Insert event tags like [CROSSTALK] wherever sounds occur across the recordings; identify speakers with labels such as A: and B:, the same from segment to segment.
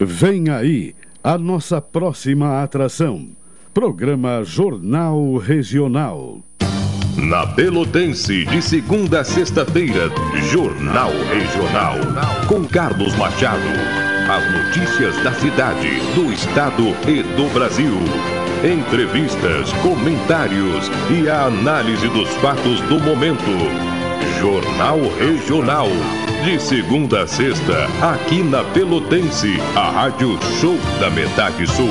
A: Vem aí a nossa próxima atração. Programa Jornal Regional.
B: Na Pelotense, de segunda a sexta-feira, Jornal Regional. Com Carlos Machado. As notícias da cidade, do estado e do Brasil. Entrevistas, comentários e a análise dos fatos do momento. Jornal Regional. De segunda a sexta, aqui na Pelotense, a Rádio Show da Metade Sul.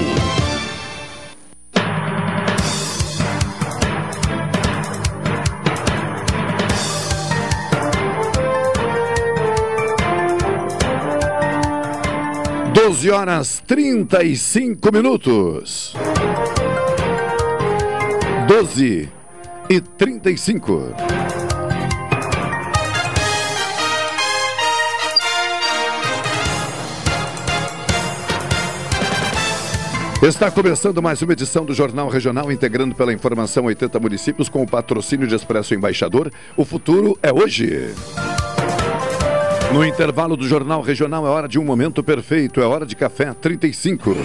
C: Doze horas trinta e cinco minutos. Doze e trinta e cinco. Está começando mais uma edição do Jornal Regional, integrando pela informação 80 municípios com o patrocínio de Expresso Embaixador. O futuro é hoje. No intervalo do Jornal Regional é hora de um momento perfeito, é hora de café 35.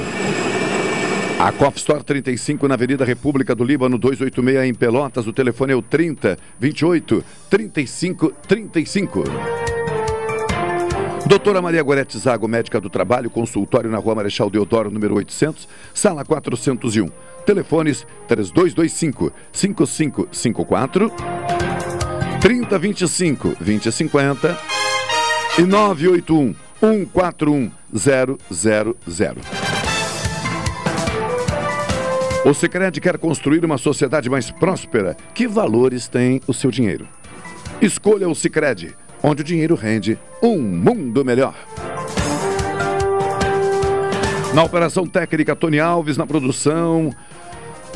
C: A Coff Store 35 na Avenida República do Líbano 286 em Pelotas, o telefone é o 30 28 35 35. Doutora Maria Gorete Zago, médica do trabalho, consultório na Rua Marechal Deodoro, número 800, sala 401. Telefones 3225 5554 3025 2050 e 981 141 000. O Sicredi quer construir uma sociedade mais próspera. Que valores tem o seu dinheiro? Escolha o Sicredi onde o dinheiro rende um mundo melhor. Na operação técnica, Tony Alves, na produção,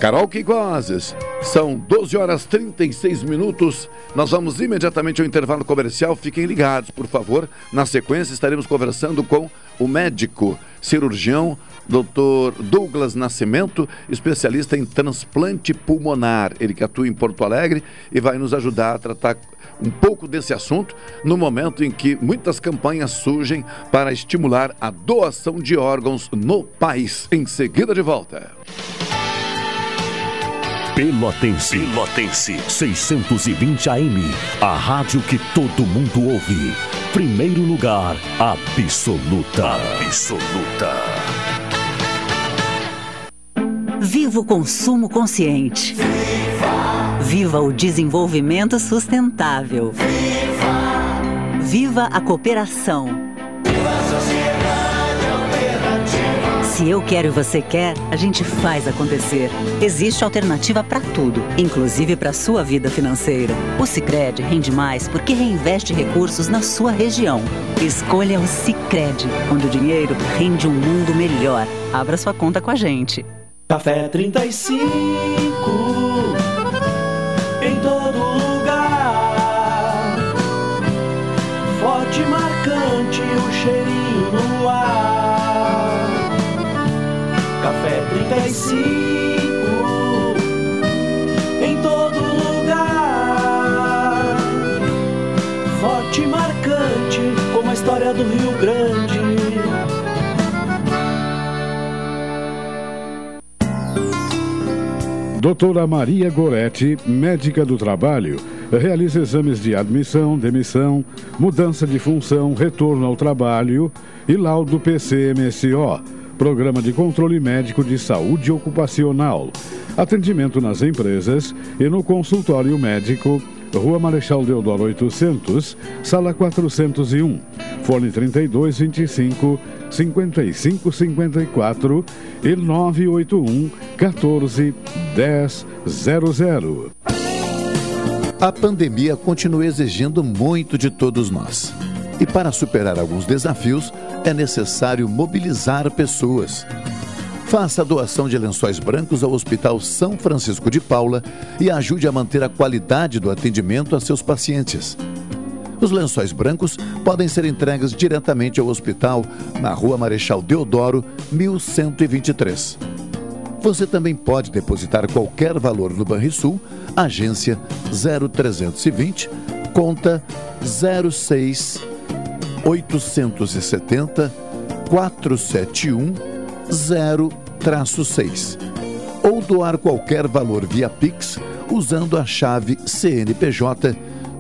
C: Carol Quigoses. São 12 horas 36 minutos. Nós vamos imediatamente ao intervalo comercial. Fiquem ligados, por favor. Na sequência, estaremos conversando com o médico cirurgião Dr. Douglas Nascimento, especialista em transplante pulmonar. Ele que atua em Porto Alegre e vai nos ajudar a tratar um pouco desse assunto no momento em que muitas campanhas surgem para estimular a doação de órgãos no país. Em seguida de volta.
D: Pelotense. Pelotense. 620 AM. A rádio que todo mundo ouve. Primeiro lugar, absoluta. Absoluta.
E: Viva o consumo consciente. Viva! Viva o desenvolvimento sustentável. Viva! Viva a cooperação. Viva a sociedade alternativa. Se eu quero e você quer, a gente faz acontecer. Existe alternativa para tudo, inclusive para sua vida financeira. O Sicredi rende mais porque reinveste recursos na sua região. Escolha o Sicredi, onde o dinheiro rende um mundo melhor. Abra sua conta com a gente.
F: Café 35
A: Doutora Maria Goretti, médica do trabalho, realiza exames de admissão, demissão, mudança de função, retorno ao trabalho e laudo PCMSO, Programa de Controle Médico de Saúde Ocupacional. Atendimento nas empresas e no consultório médico, Rua Marechal Deodoro 800, sala 401, fone 3225 5554 e 981 14 1000.
G: A pandemia continua exigindo muito de todos nós. E para superar alguns desafios, é necessário mobilizar pessoas. Faça a doação de lençóis brancos ao Hospital São Francisco de Paula e ajude a manter a qualidade do atendimento a seus pacientes. Os lençóis brancos podem ser entregues diretamente ao hospital na Rua Marechal Deodoro, 1123. Você também pode depositar qualquer valor no Banrisul, agência 0320, conta 06 870 471 0-6 ou doar qualquer valor via Pix usando a chave CNPJ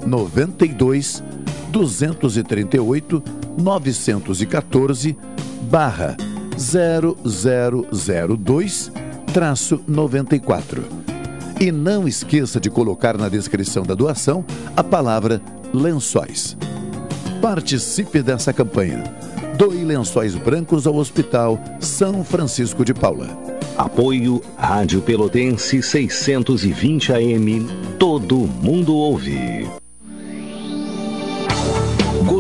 G: 92 238 914 barra 0002 traço 94. E não esqueça de colocar na descrição da doação a palavra lençóis. Participe dessa campanha. Doe lençóis brancos ao Hospital São Francisco de Paula.
H: Apoio Rádio Pelotense 620 AM. Todo mundo ouve.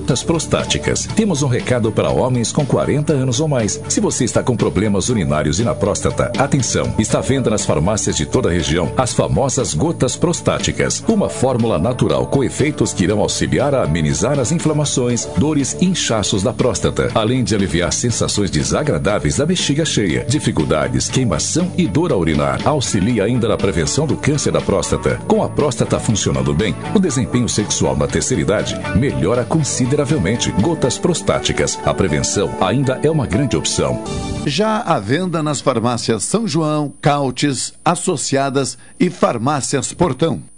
I: Gotas prostáticas. Temos um recado para homens com 40 anos ou mais. Se você está com problemas urinários e na próstata, atenção! Está à venda nas farmácias de toda a região as famosas gotas prostáticas. Uma fórmula natural com efeitos que irão auxiliar a amenizar as inflamações, dores e inchaços da próstata, além de aliviar sensações desagradáveis da bexiga cheia, dificuldades, queimação e dor ao urinar. Auxilia ainda na prevenção do câncer da próstata. Com a próstata funcionando bem, o desempenho sexual na terceira idade melhora consideravelmente consideravelmente gotas prostáticas. A prevenção ainda é uma grande opção.
G: Já à venda nas farmácias São João, Cautes, Associadas e Farmácias Portão.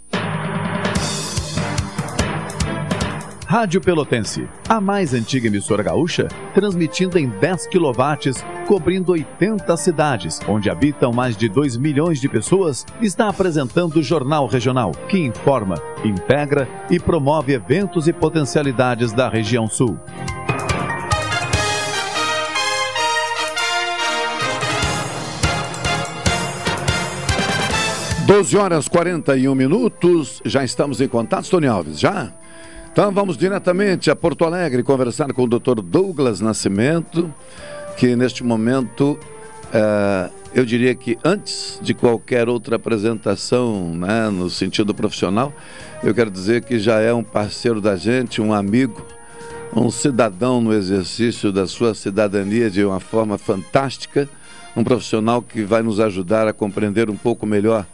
J: Rádio Pelotense, a mais antiga emissora gaúcha, transmitindo em 10 kW, cobrindo 80 cidades, onde habitam mais de 2 milhões de pessoas, está apresentando o Jornal Regional, que informa, integra e promove eventos e potencialidades da região sul.
D: Doze horas 41 minutos, já estamos em contato, Tony Alves, já? Então vamos diretamente a Porto Alegre conversar com o Dr. Douglas Nascimento, que neste momento é, eu diria que antes de qualquer outra apresentação, né, no sentido profissional, eu quero dizer que já é um parceiro da gente, um amigo, um cidadão no exercício da sua cidadania de uma forma fantástica, um profissional que vai nos ajudar a compreender um pouco melhor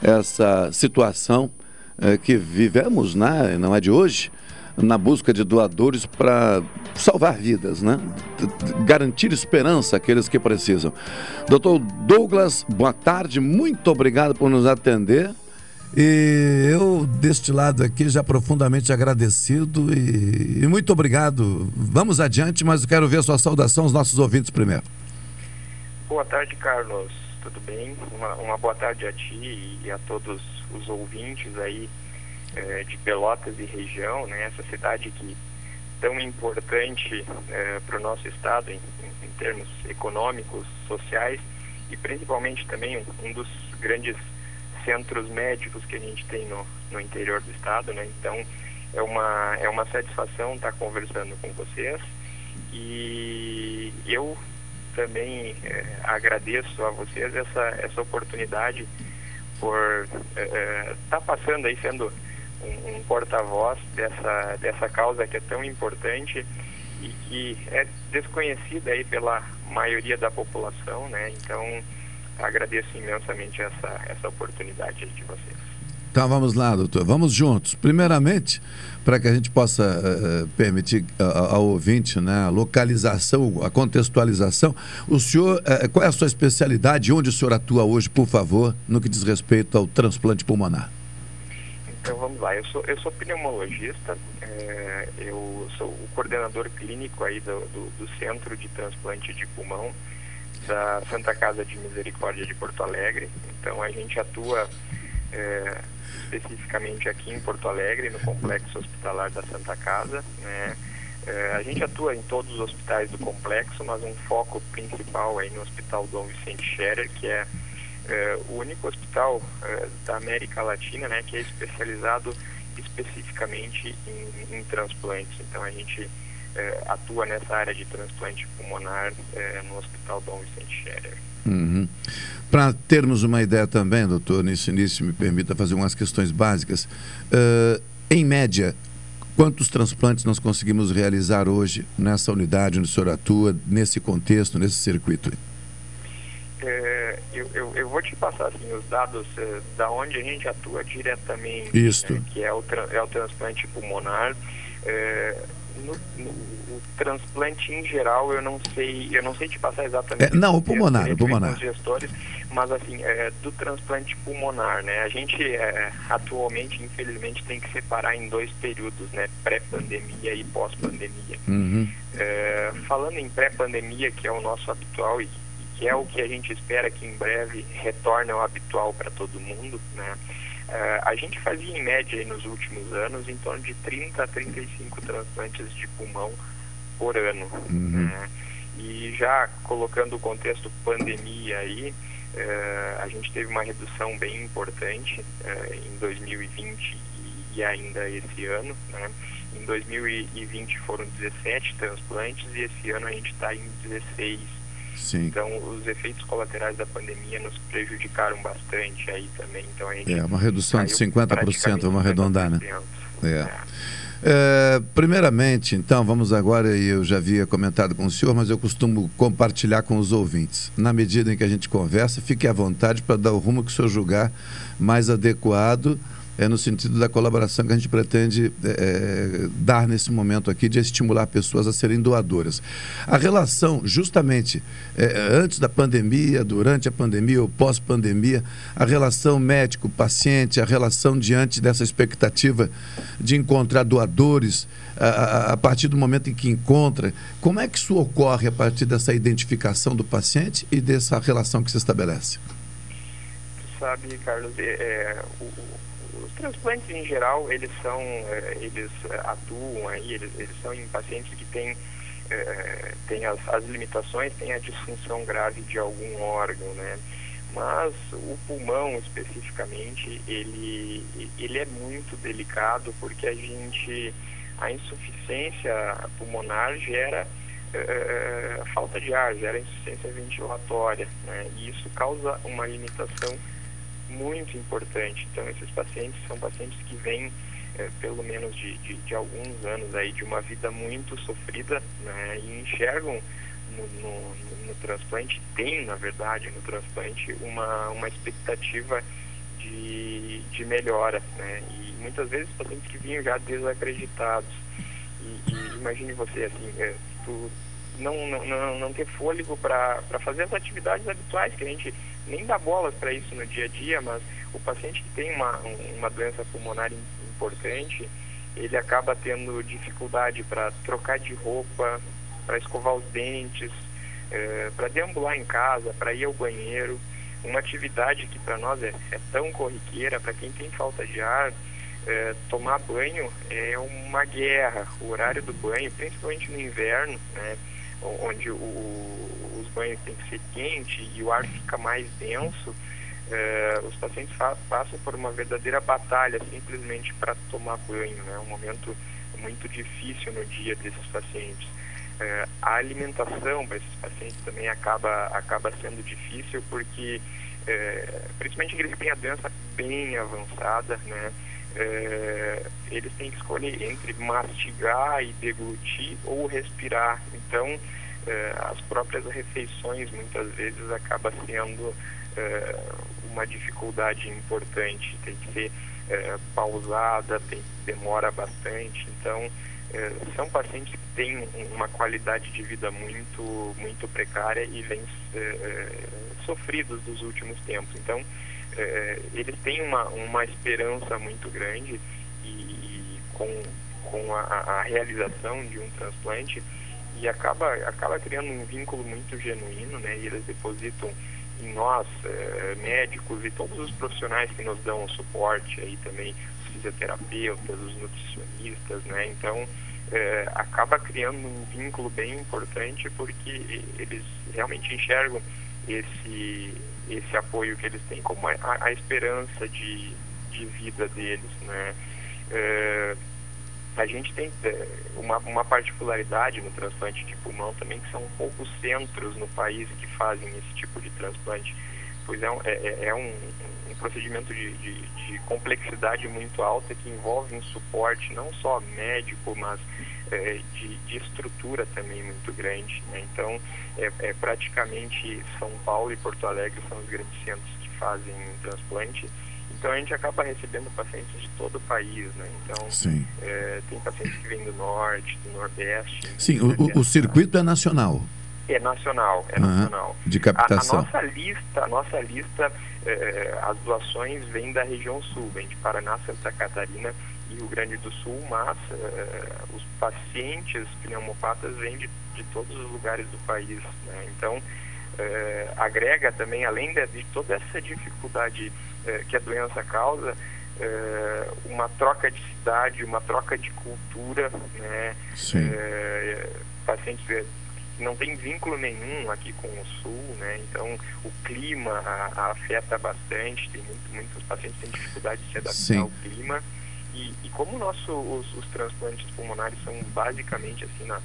D: essa situação é, que vivemos, né, não é de hoje, na busca de doadores para salvar vidas, né? Garantir esperança àqueles que precisam. Doutor Douglas, boa tarde, muito obrigado por nos atender.
C: E eu, deste lado aqui, já profundamente agradecido e, e muito obrigado. Vamos adiante, mas eu quero ver a sua saudação aos nossos ouvintes primeiro.
K: Boa tarde, Carlos. Tudo bem? Uma, uma boa tarde a ti e a todos os ouvintes aí é, de Pelotas e região, né, essa cidade que tão importante é, para o nosso estado em, em, termos econômicos, sociais e principalmente também um, dos grandes centros médicos que a gente tem no, no interior do estado, né? Então é uma é uma satisfação estar conversando com vocês e eu também é, agradeço a vocês essa essa oportunidade por estar tá passando aí sendo um, um porta-voz dessa, dessa causa que é tão importante e que é desconhecida aí pela maioria da população, né? Então, agradeço imensamente essa, essa oportunidade de vocês.
C: Então vamos lá, doutor, vamos juntos. Primeiramente, para que a gente possa uh, permitir uh, ao ouvinte né, a localização, a contextualização, o senhor, uh, qual é a sua especialidade, onde o senhor atua hoje, por favor, no que diz respeito ao transplante pulmonar?
K: Então vamos lá, eu sou, eu sou pneumologista, é, eu sou o coordenador clínico aí do, do, do, Centro de Transplante de Pulmão da Santa Casa de Misericórdia de Porto Alegre. Então a gente atua é, especificamente aqui em Porto Alegre, no complexo hospitalar da Santa Casa. Né? É, a gente atua em todos os hospitais do complexo, mas um foco principal aí no Hospital Dom Vicente Scherer, que é é, o único hospital é, da América Latina né, que é especializado especificamente em, em transplantes. Então a gente é, atua nessa área de transplante pulmonar é, no Hospital Dom Vicente Scherer.
C: Uhum. Para termos uma ideia também, doutor, nesse início me permita fazer umas questões básicas. Uh, em média, quantos transplantes nós conseguimos realizar hoje nessa unidade onde o senhor atua, nesse contexto, nesse circuito?
K: É, eu, eu, eu, vou te passar assim, os dados é, da onde a gente atua diretamente,
C: Isto.
K: Né, que é o, é o transplante pulmonar. É, no, no, o transplante em geral eu não sei, eu não sei te passar exatamente.
C: É, não, o pulmonar, o pulmonar.
K: Os gestores, mas assim, é, do transplante pulmonar, né? A gente é, atualmente, infelizmente, tem que separar em dois períodos, né? Pré-pandemia e pós-pandemia.
C: Uhum.
K: É, falando em pré-pandemia, que é o nosso habitual e que é o que a gente espera que em breve retorne ao habitual para todo mundo, né? Uh, a gente fazia em média nos últimos anos em torno de 30 a 35 transplantes de pulmão por ano.
C: Uhum.
K: Né? E já colocando o contexto pandemia aí, uh, a gente teve uma redução bem importante em 2020 e, e ainda esse ano. Né? Em 2020 foram 17 transplantes e esse ano a gente está em 16
C: Sim.
K: Então, os efeitos colaterais da pandemia nos prejudicaram bastante aí também. Então,
C: é, uma redução de 50%, vamos arredondar, né? É.
K: é.
C: É, primeiramente, então, vamos agora, e eu já havia comentado com o senhor, mas eu costumo compartilhar com os ouvintes. Na medida em que a gente conversa, fique à vontade para dar o rumo que o senhor julgar mais adequado é no sentido da colaboração que a gente pretende é, é, dar nesse momento aqui de estimular pessoas a serem doadoras. A relação, justamente é, antes da pandemia, durante a pandemia ou pós-pandemia, a relação médico-paciente, a relação diante dessa expectativa de encontrar doadores a, a, a partir do momento em que encontra, como é que isso ocorre a partir dessa identificação do paciente e dessa relação que se estabelece?
K: sabe, Carlos, é, é o, os transplantes em geral, eles são, eh, eles eh, atuam aí, eles, eles são em pacientes que têm, é, têm as, as limitações, têm a disfunção grave de algum órgão, né? Mas o pulmão especificamente, ele, ele é muito delicado porque a gente, a insuficiência pulmonar gera é, falta de ar, gera insuficiência ventilatória, né? E isso causa uma limitação muito importante. Então, esses pacientes são pacientes que vêm é, pelo menos de, de, de, alguns anos aí de uma vida muito sofrida né, e enxergam no, no, no, transplante, tem na verdade no transplante uma, uma expectativa de, de melhora. Né, e muitas vezes pacientes que vinham já desacreditados. E, e imagine você assim, é, tu não, não, não ter fôlego para fazer as atividades habituais que a gente nem dá bolas para isso no dia a dia, mas o paciente que tem uma, uma doença pulmonar importante, ele acaba tendo dificuldade para trocar de roupa, para escovar os dentes, é, para deambular em casa, para ir ao banheiro. Uma atividade que para nós é, é, tão corriqueira, para quem tem falta de ar, é, tomar banho é uma guerra. O horário do banho, principalmente no inverno, né, onde o, banho tem que ser quente e o ar fica mais denso, é, os pacientes passam por uma verdadeira batalha simplesmente para tomar banho, né? Um momento muito difícil no dia desses pacientes. É, a alimentação para esses pacientes também acaba, acaba sendo difícil porque, é, principalmente eles têm a doença bem avançada, né? É, eles têm que escolher entre mastigar e deglutir ou respirar. Então, eh, as próprias refeições muitas vezes acaba sendo eh, uma dificuldade importante, tem que ser eh, pausada, tem, demora bastante, então são pacientes que têm uma qualidade de vida muito, muito precária e vêm sofridos dos últimos tempos. Então, eles têm uma, uma esperança muito grande e, e com, com a, a realização de um transplante, e acaba, acaba criando um vínculo muito genuíno, né? E eles depositam em nós, eh, médicos e todos os profissionais que nos dão o suporte aí também, os fisioterapeutas, os nutricionistas, né? Então, eh, acaba criando um vínculo bem importante porque eles realmente enxergam esse, esse apoio que eles têm como a, a esperança de, de vida deles, né? Eh, a gente tem é, uma, uma particularidade no transplante de pulmão também, que são poucos centros no país que fazem esse tipo de transplante, pois é um, é, é, é um, um procedimento de, de, de, complexidade muito alta que envolve um suporte não só médico, mas é, de, de, estrutura também muito grande. Né? Então, é, é, praticamente São Paulo e Porto Alegre são os grandes centros que fazem transplante Então a gente acaba recebendo pacientes de todo o país, né? Então. É, tem pacientes que vêm do norte, do nordeste.
C: Sim, o, o, o circuito é nacional.
K: É nacional, é nacional.
C: De captação.
K: A, a nossa lista, a nossa lista, eh, as doações vêm da região sul, vem de Paraná, Santa Catarina Rio Grande do Sul, mas eh, os pacientes pneumopatas vêm de, de todos os lugares do país. né? Então, eh, agrega também, além de, de toda essa dificuldade eh, que a doença causa, uma troca de cidade, uma troca de cultura, né?
C: Sim.
K: Pacientes não tem vínculo nenhum aqui com o sul, né? Então o clima a- a afeta bastante, tem muito- muitos pacientes têm dificuldade de se adaptar
C: Sim.
K: ao clima. E, e como nosso, os, os transplantes pulmonares são basicamente assim na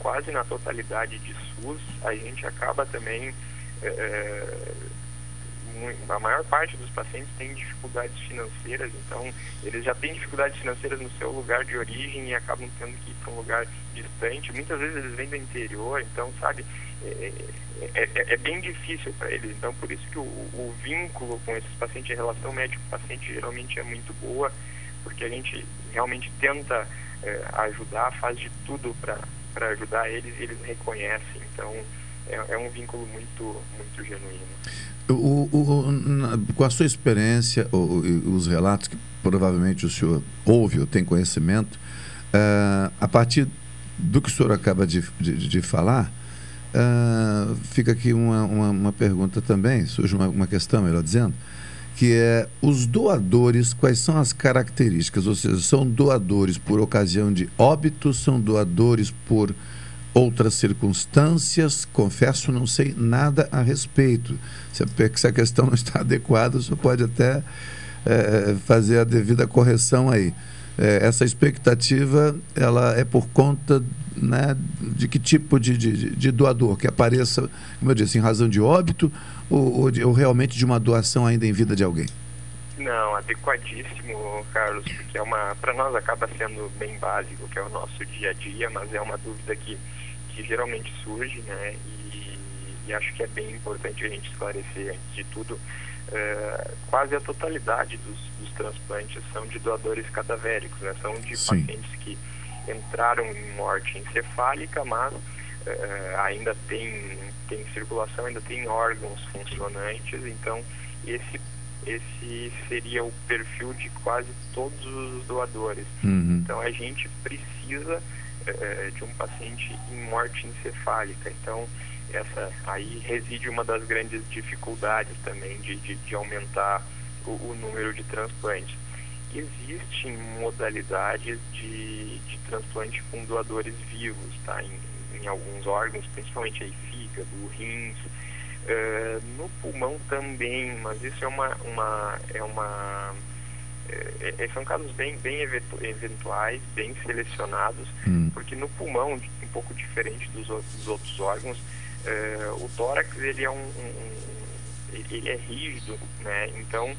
K: quase na totalidade de SUS, a gente acaba também eh, mu- a maior parte dos pacientes tem dificuldades financeiras, então eles já têm dificuldades financeiras no seu lugar de origem e acabam tendo que ir para um lugar distante. Muitas vezes eles vêm do interior, então, sabe, é, é- é- é bem difícil para eles. Então, por isso que o, o vínculo com esses pacientes, a relação médico-paciente geralmente é muito boa, porque a gente realmente tenta é, ajudar, faz de tudo para ajudar eles e eles reconhecem. Então, é, é um vínculo muito, muito genuíno.
C: O- o- na- com a sua experiência, o- os relatos que provavelmente o senhor ouve ou tem conhecimento, ah, a partir do que o senhor acaba de, de- de falar, ah, fica aqui uma, uma, uma pergunta também, surge uma, uma questão, melhor dizendo, que é os doadores, quais são as características? Ou seja, são doadores por ocasião de óbito, são doadores por outras circunstâncias, confesso, não sei nada a respeito. Se a, questão [LAUGHS] não está adequada, senhor pode até eh, fazer a devida correção aí. Eh, essa expectativa, ela é por conta né, de que tipo de, de, de doador? Que apareça, como eu disse, em razão de óbito ou, ou de- ou realmente de uma doação ainda em vida de alguém?
K: Não, adequadíssimo, Carlos, porque é uma, para nós acaba sendo bem básico, que é o nosso dia a dia, mas é uma dúvida que, que geralmente surge, né? E, e acho que é bem importante a gente esclarecer antes de tudo. eh, quase a totalidade dos, dos transplantes são de doadores cadavéricos, né? São de
C: Sim.
K: pacientes que entraram em morte encefálica, mas eh, ainda tem, tem circulação, ainda tem órgãos funcionantes, então esse, esse seria o perfil de quase todos os doadores.
C: Uhum.
K: Então a gente precisa eh, de um paciente em morte encefálica. Então essa aí reside uma das grandes dificuldades também de, de, de aumentar o, o número de transplantes. Existem modalidades de, de transplante com doadores vivos, tá? Em, em alguns órgãos, principalmente aí fígado, rins, eh, no pulmão também, mas isso é uma, uma é uma é, são casos bem, bem eventu- eventuais, bem selecionados,
C: Hum.
K: porque no pulmão, um pouco diferente dos, outros- dos outros órgãos, eh, o tórax ele é um, um- ele é rígido, né? Então,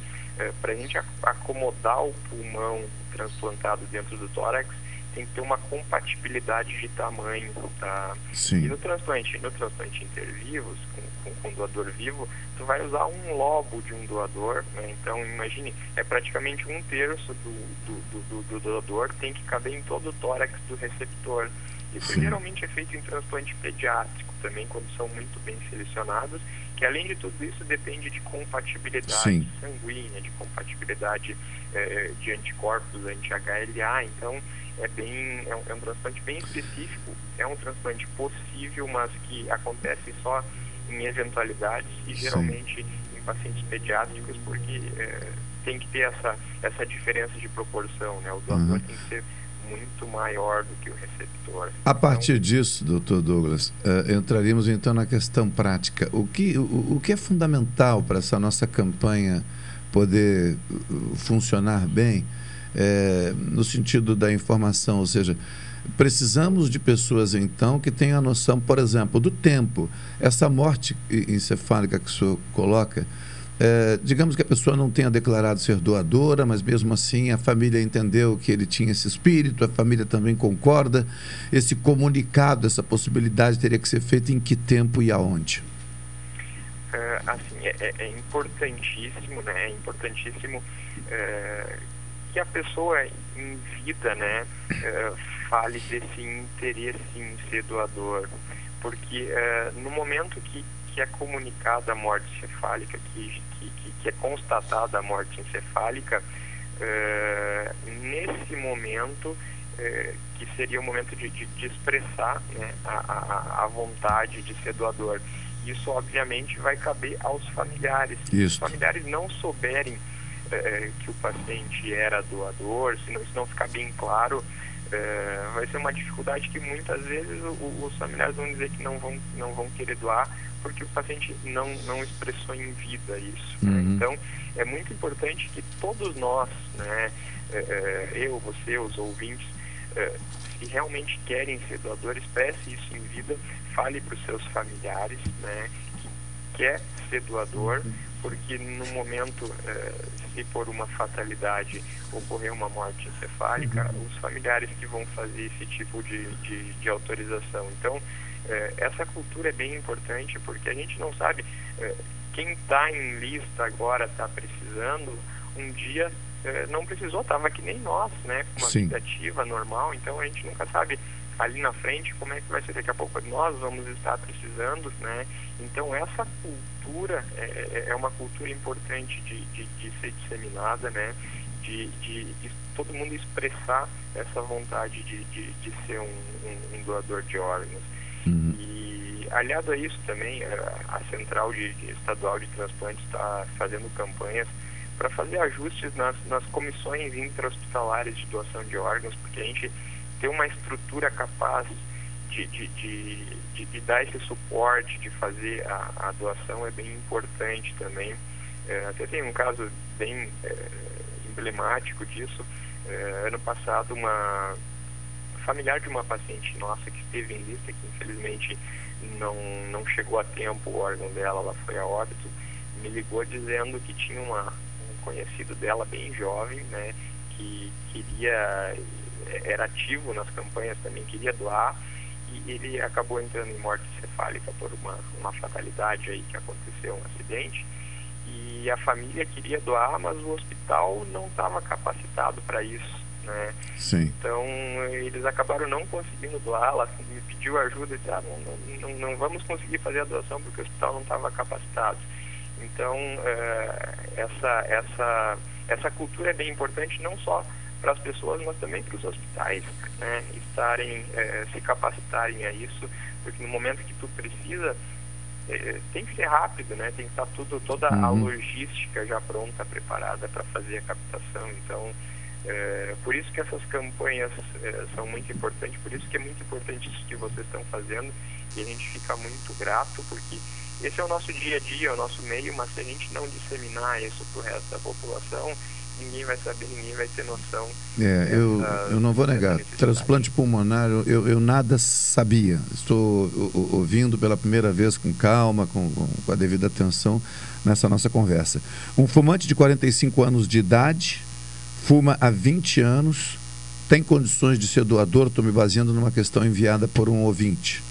K: para a gente ac- acomodar o pulmão transplantado dentro do tórax, tem que ter uma compatibilidade de tamanho, tá?
C: Sim.
K: E no transplante, no transplante intervivos, com, com, com doador vivo, tu vai usar um lobo de um doador, né? Então, imagine, é praticamente um terço do, do, do, do- do doador tem que caber em todo o tórax do receptor. Isso
C: Sim.
K: geralmente é feito em transplante pediátrico também, quando são muito bem selecionados, que além de tudo isso depende de compatibilidade
C: Sim.
K: sanguínea, de compatibilidade eh, de anticorpos anti-HLA, então é bem é um, é um transplante bem específico, é um transplante possível, mas que acontece só em eventualidades e
C: Sim.
K: geralmente em pacientes pediátricos, porque eh, tem que ter essa, essa diferença de proporção, né? O doador
C: Uhum.
K: tem que ser muito maior do que o receptor.
C: A partir disso, doutor Douglas, eh, entraríamos então na questão prática. O que, o, o que é fundamental para essa nossa campanha poder uh, funcionar bem, eh, no sentido da informação, ou seja, precisamos de pessoas então que tenham a noção, por exemplo, do tempo. Essa morte encefálica que o senhor coloca, é, digamos que a pessoa não tenha declarado ser doadora, mas mesmo assim a família entendeu que ele tinha esse espírito, a família também concorda. Esse comunicado, essa possibilidade teria que ser feita em que tempo e aonde?
K: Uh, assim, é, é, é, importantíssimo, né? É importantíssimo uh, que a pessoa em vida, né, uh, fale desse interesse em ser doador, porque no momento que, que é comunicada a morte encefálica, que, que, que é constatada a morte encefálica, nesse momento que seria o momento de, de, de expressar né, a, a, a vontade de ser doador isso, obviamente, vai caber aos familiares.
C: Isso.
K: Se os familiares não souberem é, que o paciente era doador, se não, se não ficar bem claro, é, vai ser uma dificuldade que muitas vezes o, os familiares vão dizer que não vão, não vão querer doar porque o paciente não, não expressou em vida isso. Né? Uhum. Né? Então, é muito importante que todos nós, né, é, eu, você, os ouvintes, se realmente querem ser doadores, expresse isso em vida fale para os seus familiares né, que quer ser doador, porque no momento, eh, se por uma fatalidade ocorrer uma morte encefálica, uhum. os familiares que vão fazer esse tipo de, de, de autorização. Então, eh, essa cultura é bem importante porque a gente não sabe eh, quem está em lista agora está precisando, um dia não precisou, estava que nem nós, né, com uma Sim. vida ativa, normal, então a gente nunca sabe ali na frente, como é que vai ser daqui a pouco? Nós vamos estar precisando, né? Então essa cultura é, é, é uma cultura importante de, de, de ser disseminada, né? De, de, de, todo mundo expressar essa vontade de, de, ser um, um, um doador de órgãos. Uhum. E aliado a isso também, a, Central de, de Estadual de Transplantes está fazendo campanhas para fazer ajustes nas, nas comissões intra-hospitalares de doação de órgãos, porque a gente ter uma estrutura capaz de, de, de, de, dar esse suporte, de fazer a, a doação é bem importante também. É, até tem um caso bem é, emblemático disso. É, ano passado, uma familiar de uma paciente nossa que esteve em lista, que infelizmente não, não chegou a tempo o órgão dela, ela foi a óbito, me ligou dizendo que tinha uma, um conhecido dela bem jovem, né, que queria era ativo nas campanhas, também queria doar e ele acabou entrando em morte cefálica por uma, uma fatalidade aí que aconteceu, um acidente. E a família queria doar, mas o hospital não estava capacitado para isso. Né?
C: Sim.
K: Então eles acabaram não conseguindo doar, ela me pediu ajuda e disse, ah, não, não, não vamos conseguir fazer a doação porque o hospital não estava capacitado. Então é, essa, essa, essa cultura é bem importante não só para as pessoas, mas também para os hospitais né, estarem, é, se capacitarem a isso, porque no momento que tu precisa, é, tem que ser rápido, né, tem que estar tudo, toda uhum. a logística já pronta, preparada para fazer a captação. Então, é, por isso que essas campanhas é, são muito importantes, por isso que é muito importante isso que vocês estão fazendo e a gente fica muito grato, porque esse é o nosso dia a dia, é o nosso meio, mas se a gente não disseminar isso para o resto da população, ninguém vai saber, ninguém vai ter noção.
C: É, eu, eu não vou negar. Transplante pulmonar, eu, eu nada sabia. Estou ouvindo pela primeira vez com calma, com, com a devida atenção nessa nossa conversa. Um fumante de 45 anos de idade, fuma há 20 anos, tem condições de ser doador? Estou me baseando numa questão enviada por um ouvinte.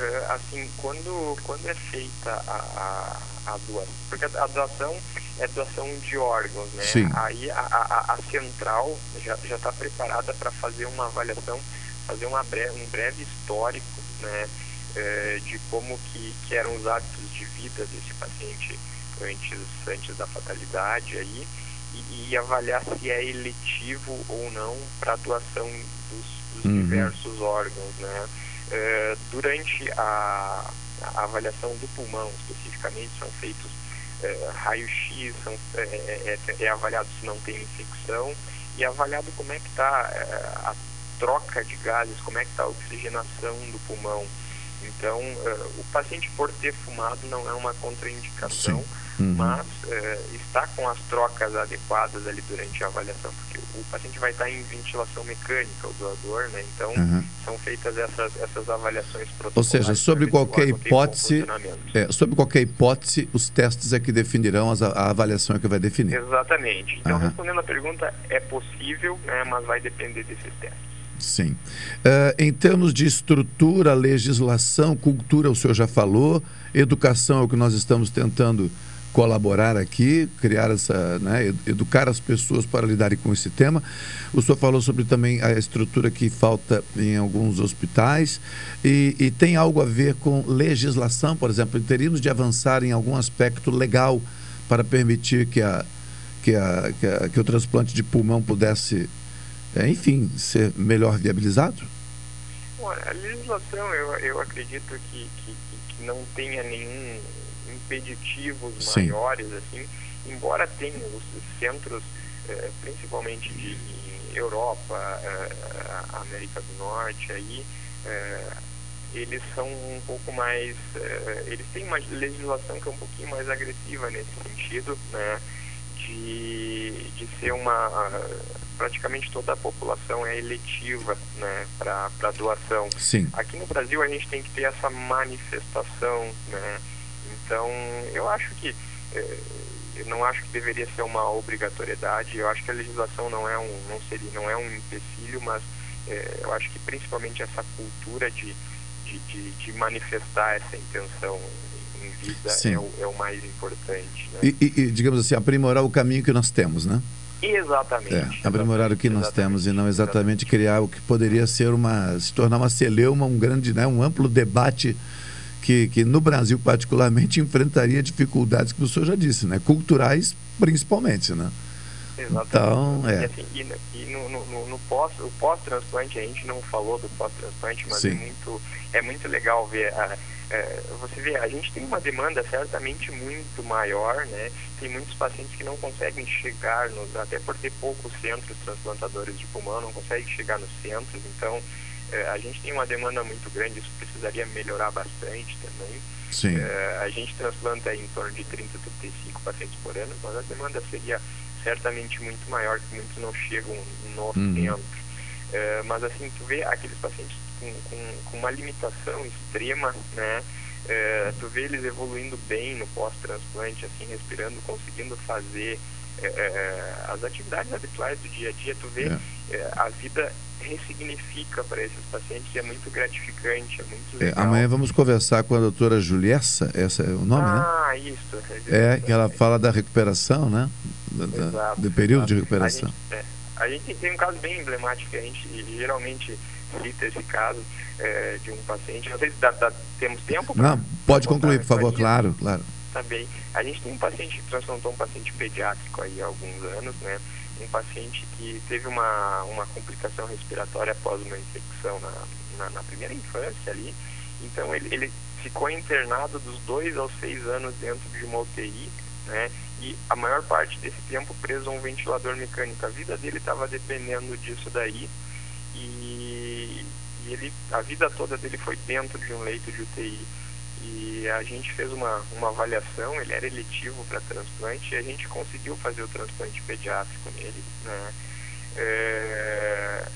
K: É, assim, quando, quando é feita a, a, a doação, porque a doação é doação de órgãos, né?
C: Sim.
K: Aí a, a, a central já está preparada para fazer uma avaliação, fazer uma breve, um breve histórico, né? É, de como que, que eram os hábitos de vida desse paciente antes, antes da fatalidade aí e, e avaliar se é eletivo ou não para a doação dos, dos uhum. diversos órgãos, né? É, durante a, a avaliação do pulmão, especificamente, são feitos é, raio-x é, é, é, é, avaliado se não tem infecção e é avaliado como é que está é, a troca de gases, como é que está a oxigenação do pulmão. Então, o paciente por ter fumado não é uma contraindicação. Sim uhum. mas é, está com as trocas adequadas ali durante a avaliação, porque o paciente vai estar em ventilação mecânica, o doador, né? Então, uhum. são feitas essas, essas avaliações
C: Ou seja, sobre qualquer hipótese, é, sobre qualquer hipótese, os testes é que definirão as, a avaliação é que vai definir.
K: Exatamente. Então, uhum. respondendo a pergunta, é possível, né, mas vai depender desses testes.
C: Sim. Uh, em termos de estrutura, legislação, cultura, o senhor já falou, educação é o que nós estamos tentando colaborar aqui, criar essa, né, educar as pessoas para lidarem com esse tema. O senhor falou sobre também a estrutura que falta em alguns hospitais e, e tem algo a ver com legislação, por exemplo, teríamos de avançar em algum aspecto legal para permitir que, a, que, a, que, a, que o transplante de pulmão pudesse, é, enfim, ser melhor viabilizado?
K: Bom, a legislação, eu, eu acredito que, que, que não tenha nenhum impeditivos Sim. maiores, assim, embora tenha os centros, eh, principalmente de Europa, eh, América do Norte, aí, eh, eles são um pouco mais, eh, eles têm uma legislação que é um pouquinho mais agressiva nesse sentido, né, de, de ser uma, praticamente toda a população é eletiva, né, para doação.
C: Sim.
K: Aqui no Brasil a gente tem que ter essa manifestação, né, então, eu acho que eh, eu não acho que deveria ser uma obrigatoriedade. Eu acho que a legislação não é um não seria não é um empecilho, mas eh, eu acho que principalmente essa cultura de, de, de, de manifestar essa intenção em vida é o, é o, mais importante. Né?
C: E, e, e, digamos assim, aprimorar o caminho que nós temos, né?
K: Exatamente.
C: É, aprimorar o que nós temos e não exatamente, exatamente, criar o que poderia ser uma se tornar uma celeuma, um grande, né, um amplo debate que, que no Brasil, particularmente, enfrentaria dificuldades que o senhor já disse, né? culturais principalmente. Né?
K: Exatamente. Então, é. E, assim, e, e no, no, no, pós, o pós-transplante, a gente não falou do pós-transplante, mas é muito, é muito legal ver. A, é, você vê, a gente tem uma demanda certamente muito maior, né? Tem muitos pacientes que não conseguem chegar, nos, até por ter poucos centros transplantadores de pulmão, não conseguem chegar nos centros, então é, a gente tem uma demanda muito grande, isso precisaria melhorar bastante também.
C: Sim. É,
K: a gente transplanta em torno de 30 a 35 pacientes por ano, mas a demanda seria certamente muito maior, que muitos não chegam no uhum. centro. É, mas assim, tu vê aqueles pacientes com, com, com uma limitação extrema, né? É, tu vê eles evoluindo bem no pós-transplante, assim, respirando, conseguindo fazer é, é as atividades habituais do dia a dia, tu vê é. é a vida ressignifica para esses pacientes e é muito gratificante, é muito é.
C: É, amanhã vamos conversar com a doutora Juliessa, essa é o nome,
K: ah,
C: né?
K: Ah, isso.
C: É, que ela fala da recuperação, né? Da, exato, do período exato. de recuperação.
K: A gente, é, a gente, tem um caso bem emblemático, a gente geralmente cita esse caso é, de um paciente, não sei se dá, dá, temos tempo
C: Não, pode concluir, por favor, claro, claro.
K: Tá bem. A gente tem um paciente que transplantou um paciente pediátrico aí há alguns anos, né? Um paciente que teve uma, uma complicação respiratória após uma infecção na, na, na primeira infância ali. Então ele, ele ficou internado dos dois aos seis anos dentro de uma UTI, né? E a maior parte desse tempo preso a um ventilador mecânico. A vida dele estava dependendo disso daí. E, e ele, a vida toda dele foi dentro de um leito de UTI. E a gente fez uma, uma avaliação, ele era eletivo para transplante e a gente conseguiu fazer o transplante pediátrico nele. Né? É,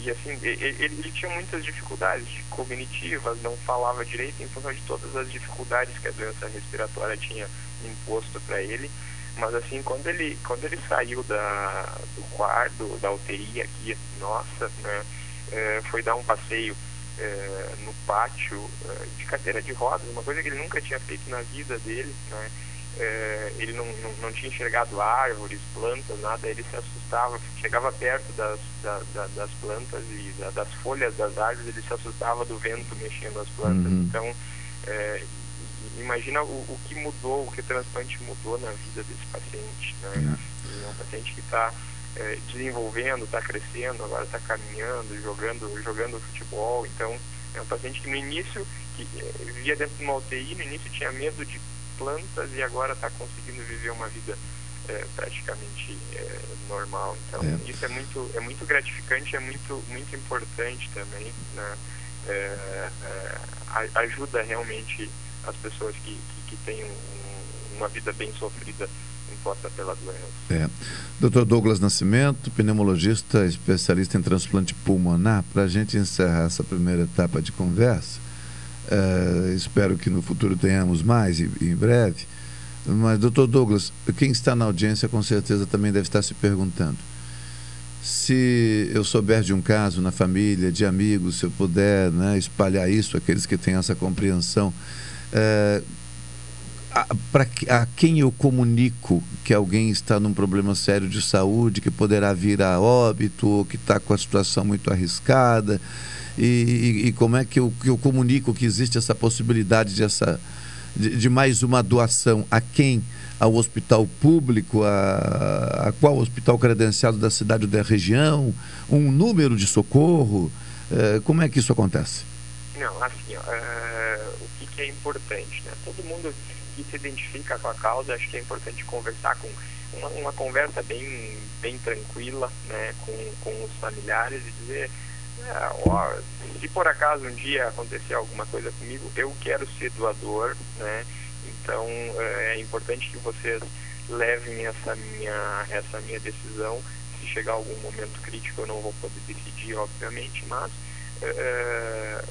K: e assim, ele, ele, tinha muitas dificuldades cognitivas, não falava direito em função de todas as dificuldades que a doença respiratória tinha imposto para ele. Mas assim, quando ele, quando ele saiu da, do quarto, da UTI aqui, nossa, né, é, foi dar um passeio é, no pátio é, de cadeira de rodas, uma coisa que ele nunca tinha feito na vida dele, né? É, ele não, não, não, tinha enxergado árvores, plantas, nada, ele se assustava, chegava perto das, da, da, das plantas e da, das folhas das árvores, ele se assustava do vento mexendo as plantas. Uhum. Então, é, imagina o, o, que mudou, o que o transplante mudou na vida desse paciente. Né? Uhum. É um paciente que está é, desenvolvendo, está crescendo, agora está caminhando, jogando, jogando futebol. Então, é um paciente que no início, que é, vivia dentro de uma UTI, no início tinha medo de plantas e agora está conseguindo viver uma vida é, praticamente é, normal. Então, é. isso é muito, é muito gratificante, é muito, muito importante também. Né? É, ajuda realmente as pessoas que, que, que têm um, uma vida bem sofrida imposta pela doença. É.
C: Dr. Douglas Nascimento, pneumologista, especialista em transplante pulmonar, para a gente encerrar essa primeira etapa de conversa, é, espero que no futuro tenhamos mais e, em breve. Mas, doutor Douglas, quem está na audiência com certeza também deve estar se perguntando: se eu souber de um caso na família, de amigos, se eu puder né, espalhar isso, aqueles que têm essa compreensão, é, a, pra, a quem eu comunico que alguém está num problema sério de saúde, que poderá vir a óbito, ou que está com a situação muito arriscada, e, e, e, como é que eu, que eu comunico que existe essa possibilidade de, essa, de, de mais uma doação a quem? ao hospital público, a, a, qual hospital credenciado da cidade ou da região, um número de socorro? Uh, como é que isso acontece?
K: Não, assim, uh, o que, que, é importante, né? Todo mundo que se identifica com a causa, acho que é importante conversar com uma, uma conversa bem, bem tranquila, né, com, com os familiares e dizer, é, ó, se por acaso um dia acontecer alguma coisa comigo, eu quero ser doador, né? Então é, é importante que vocês levem essa minha, essa minha decisão. Se chegar algum momento crítico, eu não vou poder decidir, obviamente, mas é,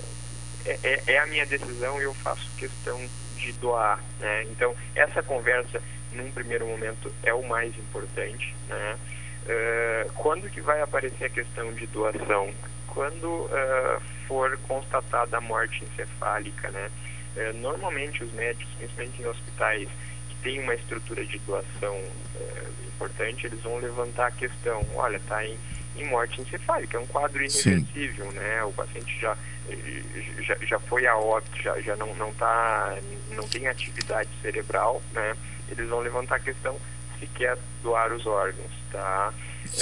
K: é, é, é a minha decisão e eu faço questão de doar. Né? Então, essa conversa, num primeiro momento, é o mais importante. Né? Uh, quando que vai aparecer a questão de doação? Quando uh, for constatada a morte encefálica, né? É, normalmente os médicos, principalmente em hospitais que têm uma estrutura de doação importante, eles vão levantar a questão, olha, está em, em morte encefálica, é um quadro irreversível, Sim. né? O paciente já, já, já foi a óbito, já, já não, não, tá, não tem atividade cerebral, né? Eles vão levantar a questão se quer doar os órgãos, tá?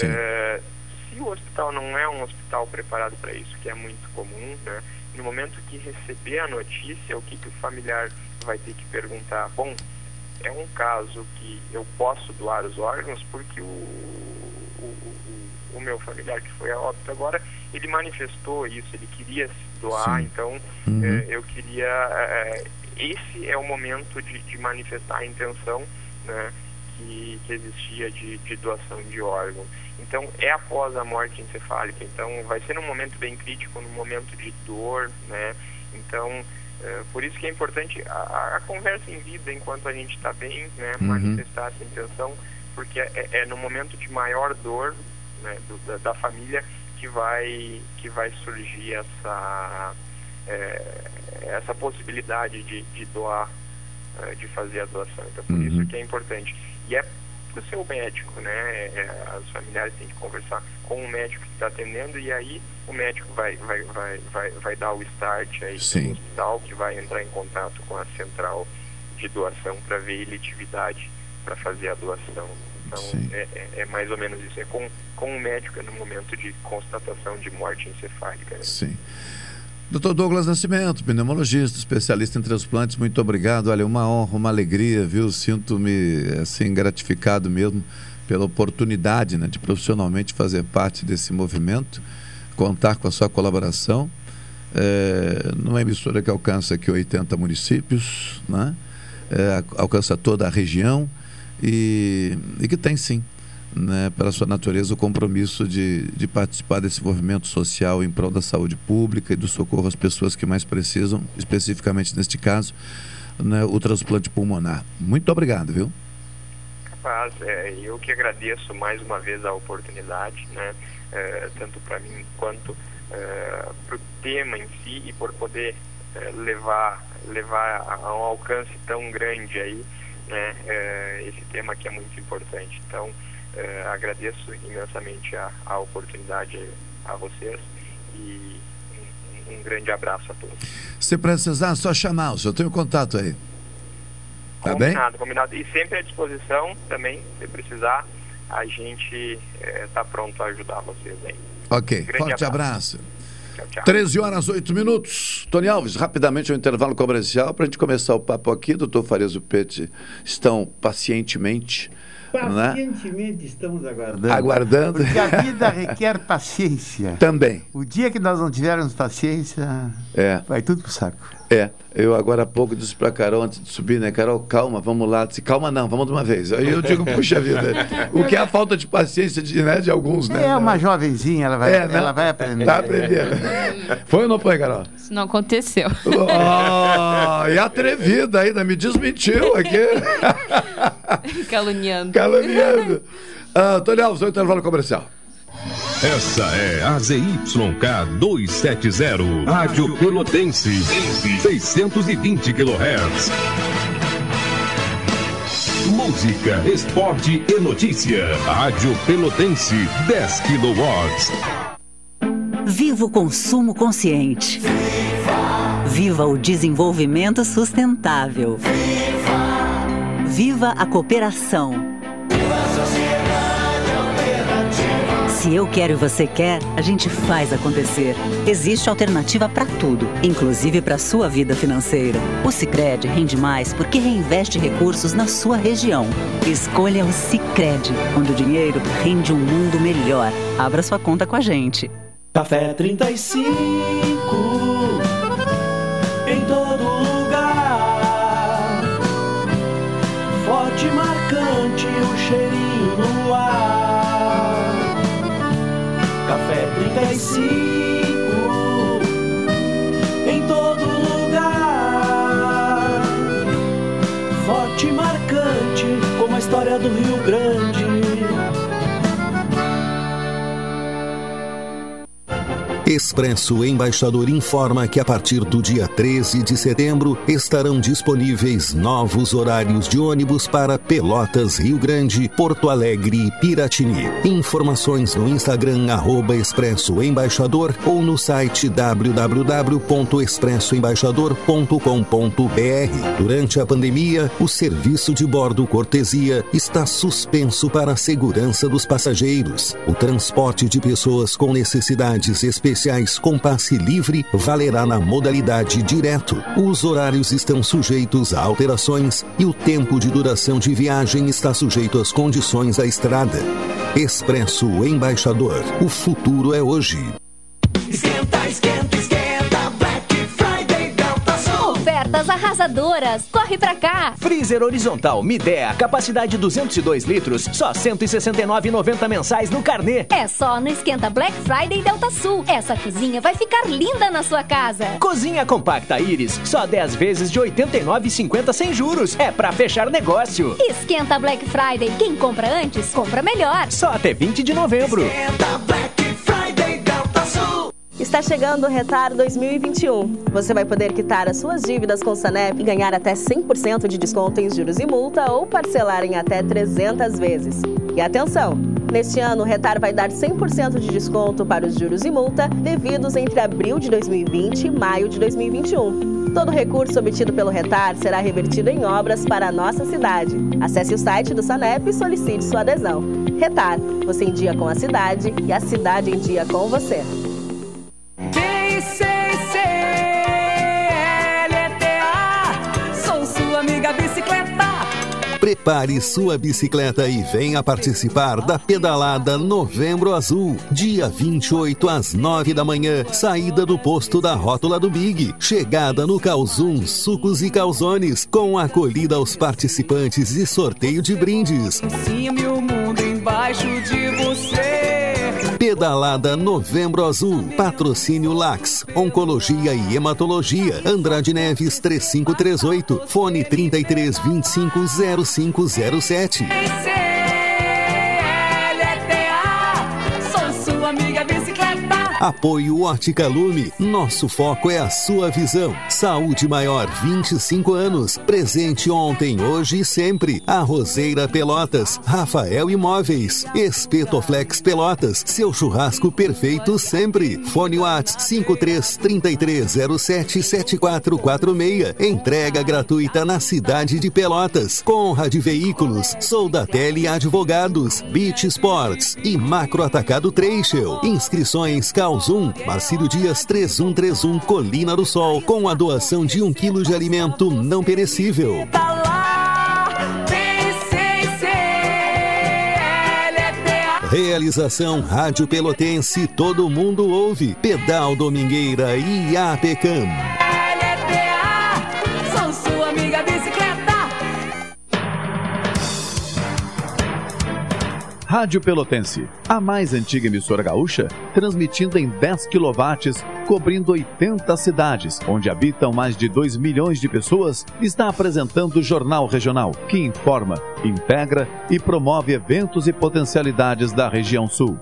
K: É, se o hospital não é um hospital preparado para isso, que é muito comum, né? no momento que receber a notícia, o que, que o familiar vai ter que perguntar? Bom, é um caso que eu posso doar os órgãos porque o, o, o, meu familiar que foi a óbito agora, ele manifestou isso, ele queria se doar, Sim. então uhum. é, eu queria. É, esse é o momento de, de manifestar a intenção né, que, que existia de, de doação de órgãos. Então, é após a morte encefálica. Então, vai ser num momento bem crítico, num momento de dor, né? Então, é, por isso que é importante a, a, conversa em vida enquanto a gente está bem, né? Uhum. Manifestar essa intenção, porque é, é no momento de maior dor né, do, da, da, família que vai, que vai surgir essa, é, essa possibilidade de, de doar, é, de fazer a doação. Então, por uhum. isso que é importante. E é para o seu médico, né? É, os familiares têm que conversar com o médico que está atendendo e aí o médico vai, vai, vai, vai, vai dar o start aí
C: Sim.
K: no hospital que vai entrar em contato com a central de doação para ver eletividade para fazer a doação. Então é, é, é, mais ou menos isso. É com, com o médico no momento de constatação de morte encefálica. Né?
C: Sim. Doutor Douglas Nascimento, pneumologista, especialista em transplantes, muito obrigado. Olha, uma honra, uma alegria, viu? Sinto-me assim gratificado mesmo pela oportunidade né, de profissionalmente fazer parte desse movimento, contar com a sua colaboração. É, numa emissora que alcança aqui 80 municípios, né? É, alcança toda a região e, e que tem sim né, pela sua natureza, o compromisso de, de participar desse movimento social em prol da saúde pública e do socorro às pessoas que mais precisam, especificamente neste caso, né, o transplante pulmonar. Muito obrigado, viu?
K: Capaz, é, eu que agradeço mais uma vez a oportunidade, né, é, tanto para mim quanto é, para o tema em si e por poder é, levar, levar a um alcance tão grande aí, né, é, esse tema que é muito importante. Então, é, agradeço imensamente a, a oportunidade a vocês e um, um, grande abraço a todos.
C: Se precisar, só chamar, eu tenho contato aí. Tá
K: combinado,
C: bem?
K: Combinado. E sempre à disposição também, se precisar, a gente está é, pronto a ajudar vocês aí.
C: Ok, um forte abraço. abraço. Tchau, tchau. 13 horas 8 minutos. Tony Alves, rapidamente um intervalo comercial para a gente começar o papo aqui. Doutor Farias e Pete estão pacientemente
L: né? Pacientemente né? estamos aguardando.
C: Aguardando.
L: Porque a [LAUGHS] vida requer paciência.
C: Também.
L: O dia que nós não tivermos paciência,
C: é.
L: vai tudo pro saco.
C: É, eu agora há pouco disse para Carol antes de subir, né? Carol, calma, vamos lá. Disse, calma não, vamos de uma vez. Aí eu digo, puxa vida, o que é a falta de paciência de, né, de alguns, né?
L: É uma jovenzinha, ela vai, é, né? ela vai aprender. Tá
C: aprendendo. Foi ou não foi, Carol?
M: Isso não aconteceu.
C: Oh, e atrevida ainda, me desmentiu aqui. [LAUGHS]
M: Caluniando.
C: Caluniando. Uh, Tony Alves, o intervalo comercial.
B: Essa é a ZYK 270, Rádio Pelotense, 620 kHz. Música, esporte e notícia. Rádio Pelotense, 10 kW.
E: Viva o consumo consciente. Viva o desenvolvimento sustentável. Viva a cooperação. Se eu quero e você quer, a gente faz acontecer. Existe alternativa para tudo, inclusive para sua vida financeira. O Sicredi rende mais porque reinveste recursos na sua região. Escolha o Sicredi, onde o dinheiro rende um mundo melhor. Abra sua conta com a gente.
F: Café 35 do Rio Grande.
H: Expresso Embaixador informa que a partir do dia 13 de setembro estarão disponíveis novos horários de ônibus para Pelotas, Rio Grande, Porto Alegre e Piratini. Informações no Instagram arroba Expresso Embaixador ou no site www.expressoembaixador.com.br. Durante a pandemia, o serviço de bordo cortesia está suspenso para a segurança dos passageiros. O transporte de pessoas com necessidades especiais com passe livre valerá na modalidade direto. Os horários estão sujeitos a alterações e o tempo de duração de viagem está sujeito às condições da estrada. Expresso Embaixador. O futuro é hoje.
M: Esquenta, esquenta, arrasadoras, corre pra cá.
N: Freezer horizontal Midea, capacidade 202 litros, só 169,90 mensais no carnê.
M: É só no Esquenta Black Friday Delta Sul. Essa cozinha vai ficar linda na sua casa.
N: Cozinha compacta Iris, só 10 vezes de 89,50 sem juros. É pra fechar negócio.
M: Esquenta Black Friday. Quem compra antes, compra melhor.
N: Só até 20 de novembro.
M: Esquenta Black.
O: Está chegando o Retar 2021. Você vai poder quitar as suas dívidas com o Sanep e ganhar até 100% de desconto em juros e multa ou parcelar em até 300 vezes. E atenção! Neste ano, o Retar vai dar 100% de desconto para os juros e multa devidos entre abril de 2020 e maio de 2021. Todo recurso obtido pelo Retar será revertido em obras para a nossa cidade. Acesse o site do Sanep e solicite sua adesão. Retar, você em dia com a cidade e a cidade em dia com você.
H: Prepare sua bicicleta e venha participar da pedalada Novembro Azul, dia 28 às 9 da manhã, saída do posto da Rótula do Big, chegada no Calzum Sucos e Calzones, com acolhida aos participantes e sorteio de brindes.
P: Cima e o mundo embaixo de você.
H: Pedalada Novembro Azul. Patrocínio Lax, Oncologia e Hematologia. Andrade Neves 3538. Fone 3325 Apoio Ótica Lume. Nosso foco é a sua visão. Saúde Maior 25 anos. Presente ontem, hoje e sempre. A Roseira Pelotas. Rafael Imóveis. Espetoflex Pelotas. Seu churrasco perfeito sempre. Fone Whats 5333077446. Entrega gratuita na cidade de Pelotas. Conrad Veículos. Soldatelli Advogados. Beach Sports. E Macro Atacado Treixel. Inscrições Calzum, Marcílio Dias 3131, Colina do Sol, com a doação de um quilo de alimento não perecível. Realização Rádio Pelotense, todo mundo ouve. Pedal Domingueira e Apecam.
J: Rádio Pelotense, a mais antiga emissora gaúcha, transmitindo em 10 kW, cobrindo 80 cidades, onde habitam mais de 2 milhões de pessoas, está apresentando o Jornal Regional, que informa, integra e promove eventos e potencialidades da região sul.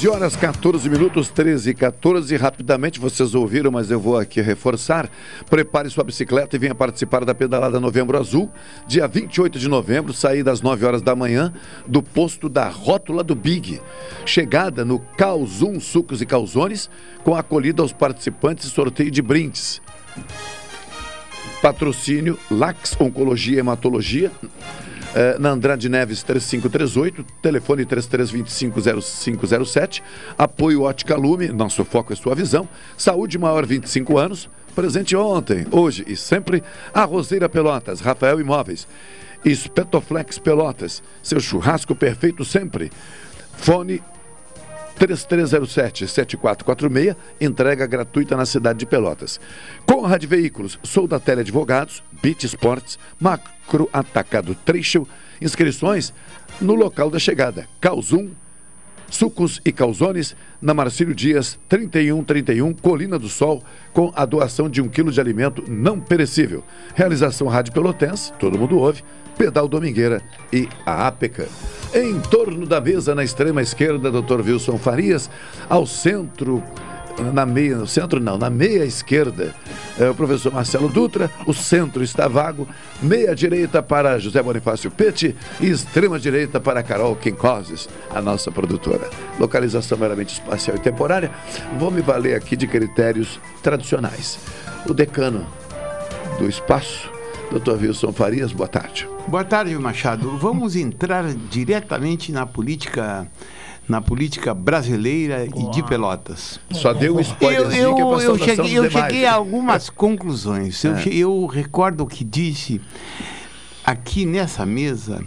C: 13 horas 14 minutos, 13 e 14. Rapidamente vocês ouviram, mas eu vou aqui reforçar. Prepare sua bicicleta e venha participar da pedalada Novembro Azul, dia 28 de novembro, saída às 9 horas da manhã, do posto da Rótula do Big. Chegada no Calzum Sucos e Calzones, com acolhida aos participantes e sorteio de brindes. Patrocínio Lax Oncologia e Hematologia. Eh, na Andrade Neves 3538, telefone 33250507, apoio Ótica Lume, nosso foco é sua visão, saúde maior 25 anos, presente ontem, hoje e sempre, a Roseira Pelotas, Rafael Imóveis, Espetoflex Pelotas, seu churrasco perfeito sempre, fone 3307-7446, entrega gratuita na cidade de Pelotas. Conrad Veículos, sou da Tele Advogados, Bit Sports, Macro Atacado Trecho, inscrições no local da chegada, Calzum, Sucos e Calzones, na Marcílio Dias, 3131, Colina do Sol, com a doação de um quilo de alimento não perecível. Realização Rádio Pelotense, todo mundo ouve, Pedal Domingueira e a APECA. Em torno da mesa, na extrema esquerda, Dr. Wilson Farias, ao centro na meia, no centro não, na meia esquerda, é o professor Marcelo Dutra, o centro está vago, meia direita para José Bonifácio Pete e extrema direita para Carol Quincoses, a nossa produtora. Localização meramente espacial e temporária, vou me valer aqui de critérios tradicionais. O decano do espaço, Dr. Wilson Farias, boa tarde.
L: Boa tarde, Machado. Vamos entrar diretamente na política na política brasileira e de Pelotas.
C: Só deu um spoiler.
L: Eu, eu, eu, cheguei, eu cheguei a algumas conclusões. Eu,
C: É.
L: eu recordo o que disse aqui nessa mesa,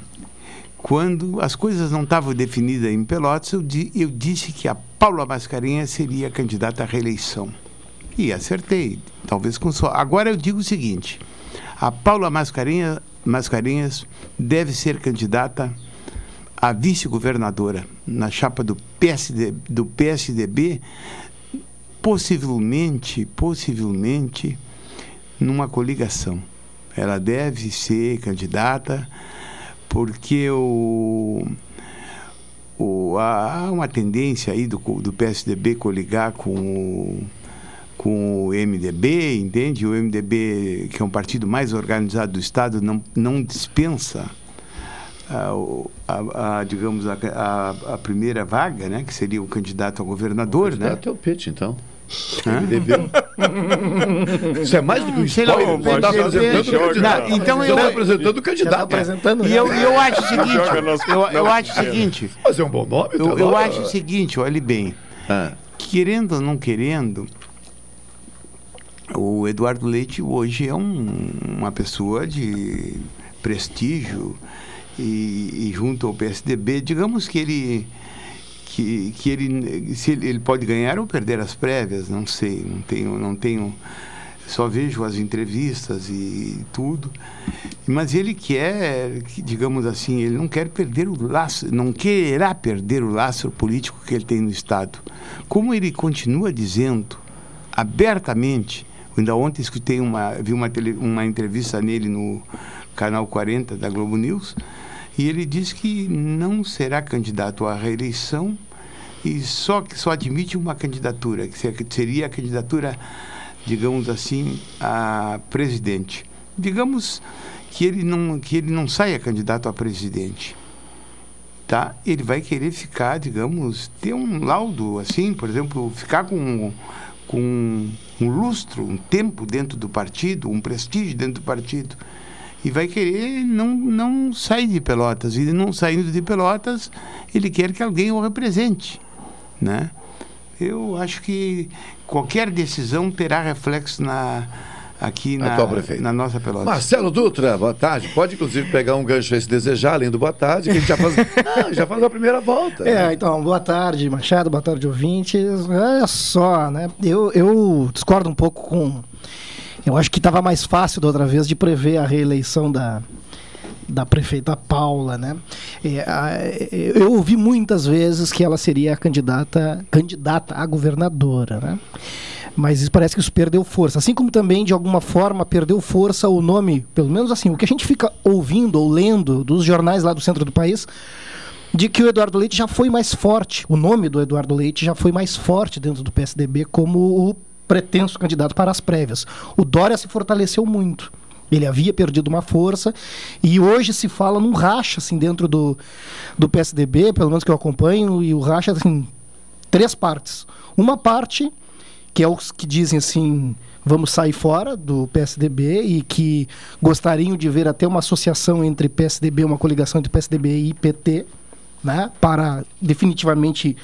L: quando as coisas não estavam definidas em Pelotas, eu, di- eu disse que a Paula Mascarenhas seria candidata à reeleição. E acertei, talvez com só. Agora eu digo o seguinte: a Paula Mascarenhas, Mascarenhas deve ser candidata a vice-governadora na chapa do, PSD, do PSDB, possivelmente, possivelmente numa coligação. Ela deve ser candidata porque o, o, há uma tendência aí do, do PSDB coligar com o, com o MDB, entende? O MDB, que é um partido mais organizado do Estado, não, não dispensa a, o- a- a, digamos, a, a, a primeira vaga, né? Que seria o candidato a governador, né?
C: Até o Pete, então.
L: Hã?
C: MDB. Isso é mais do que um
L: Sei lá,
C: spoiler.
L: o
C: Você está
L: PSDB
C: apresentando o candidato.
L: Não, então eu-
C: está apresentando o candidato.
L: E eu, eu acho o seguinte, eu, eu acho o seguinte.
C: Mas é um bom nome,
L: Eu,
C: teu
L: eu acho o seguinte, olhe bem. Querendo ou não querendo, o Eduardo Leite hoje é um- uma pessoa de prestígio e, e junto ao PSDB, digamos que ele que, que ele se ele, ele pode ganhar ou perder as prévias, não sei, não tenho não tenho só vejo as entrevistas e tudo, mas ele quer, que, digamos assim, ele não quer perder o laço, não quererá perder o laço político que ele tem no Estado. Como ele continua dizendo abertamente, ainda ontem escutei uma, vi uma, tele, uma entrevista nele no canal 40 da Globo News, e ele diz que não será candidato à reeleição e só que só admite uma candidatura, que ser- que seria a candidatura, digamos assim, a presidente. Digamos que ele não que ele não saia candidato a presidente. Tá? Ele vai querer ficar, digamos, ter um laudo assim, por exemplo, ficar com com um lustro, um tempo dentro do partido, um prestígio dentro do partido e vai querer não, não sair de Pelotas. E não saindo de Pelotas, ele quer que alguém o represente. Né? Eu acho que qualquer decisão terá reflexo na, aqui na, na nossa Pelotas.
C: Marcelo Dutra, boa tarde. Pode, inclusive, pegar um gancho aí se desejar, além do boa tarde, que a gente já faz, [LAUGHS] Não, já faz a primeira volta.
Q: É, então, boa tarde, Machado, boa tarde, ouvintes. Olha só, né? Eu, eu discordo um pouco com. Eu acho que estava mais fácil da outra vez de prever a reeleição da, da prefeita Paula, né? Eu ouvi muitas vezes que ela seria a candidata, candidata a governadora, né? Mas isso parece que isso perdeu força. Assim como também, de alguma forma, perdeu força o nome, pelo menos assim, o que a gente fica ouvindo ou lendo dos jornais lá do centro do país, de que o Eduardo Leite já foi mais forte, o nome do Eduardo Leite já foi mais forte dentro do PSDB como o pretenso candidato para as prévias. O Dória se fortaleceu muito. Ele havia perdido uma força e hoje se fala num racha assim dentro do, do PSDB, pelo menos que eu acompanho, e o racha assim três partes. Uma parte que é os que dizem assim, vamos sair fora do PSDB e que gostariam de ver até uma associação entre PSDB, uma coligação entre PSDB e PT, né, para definitivamente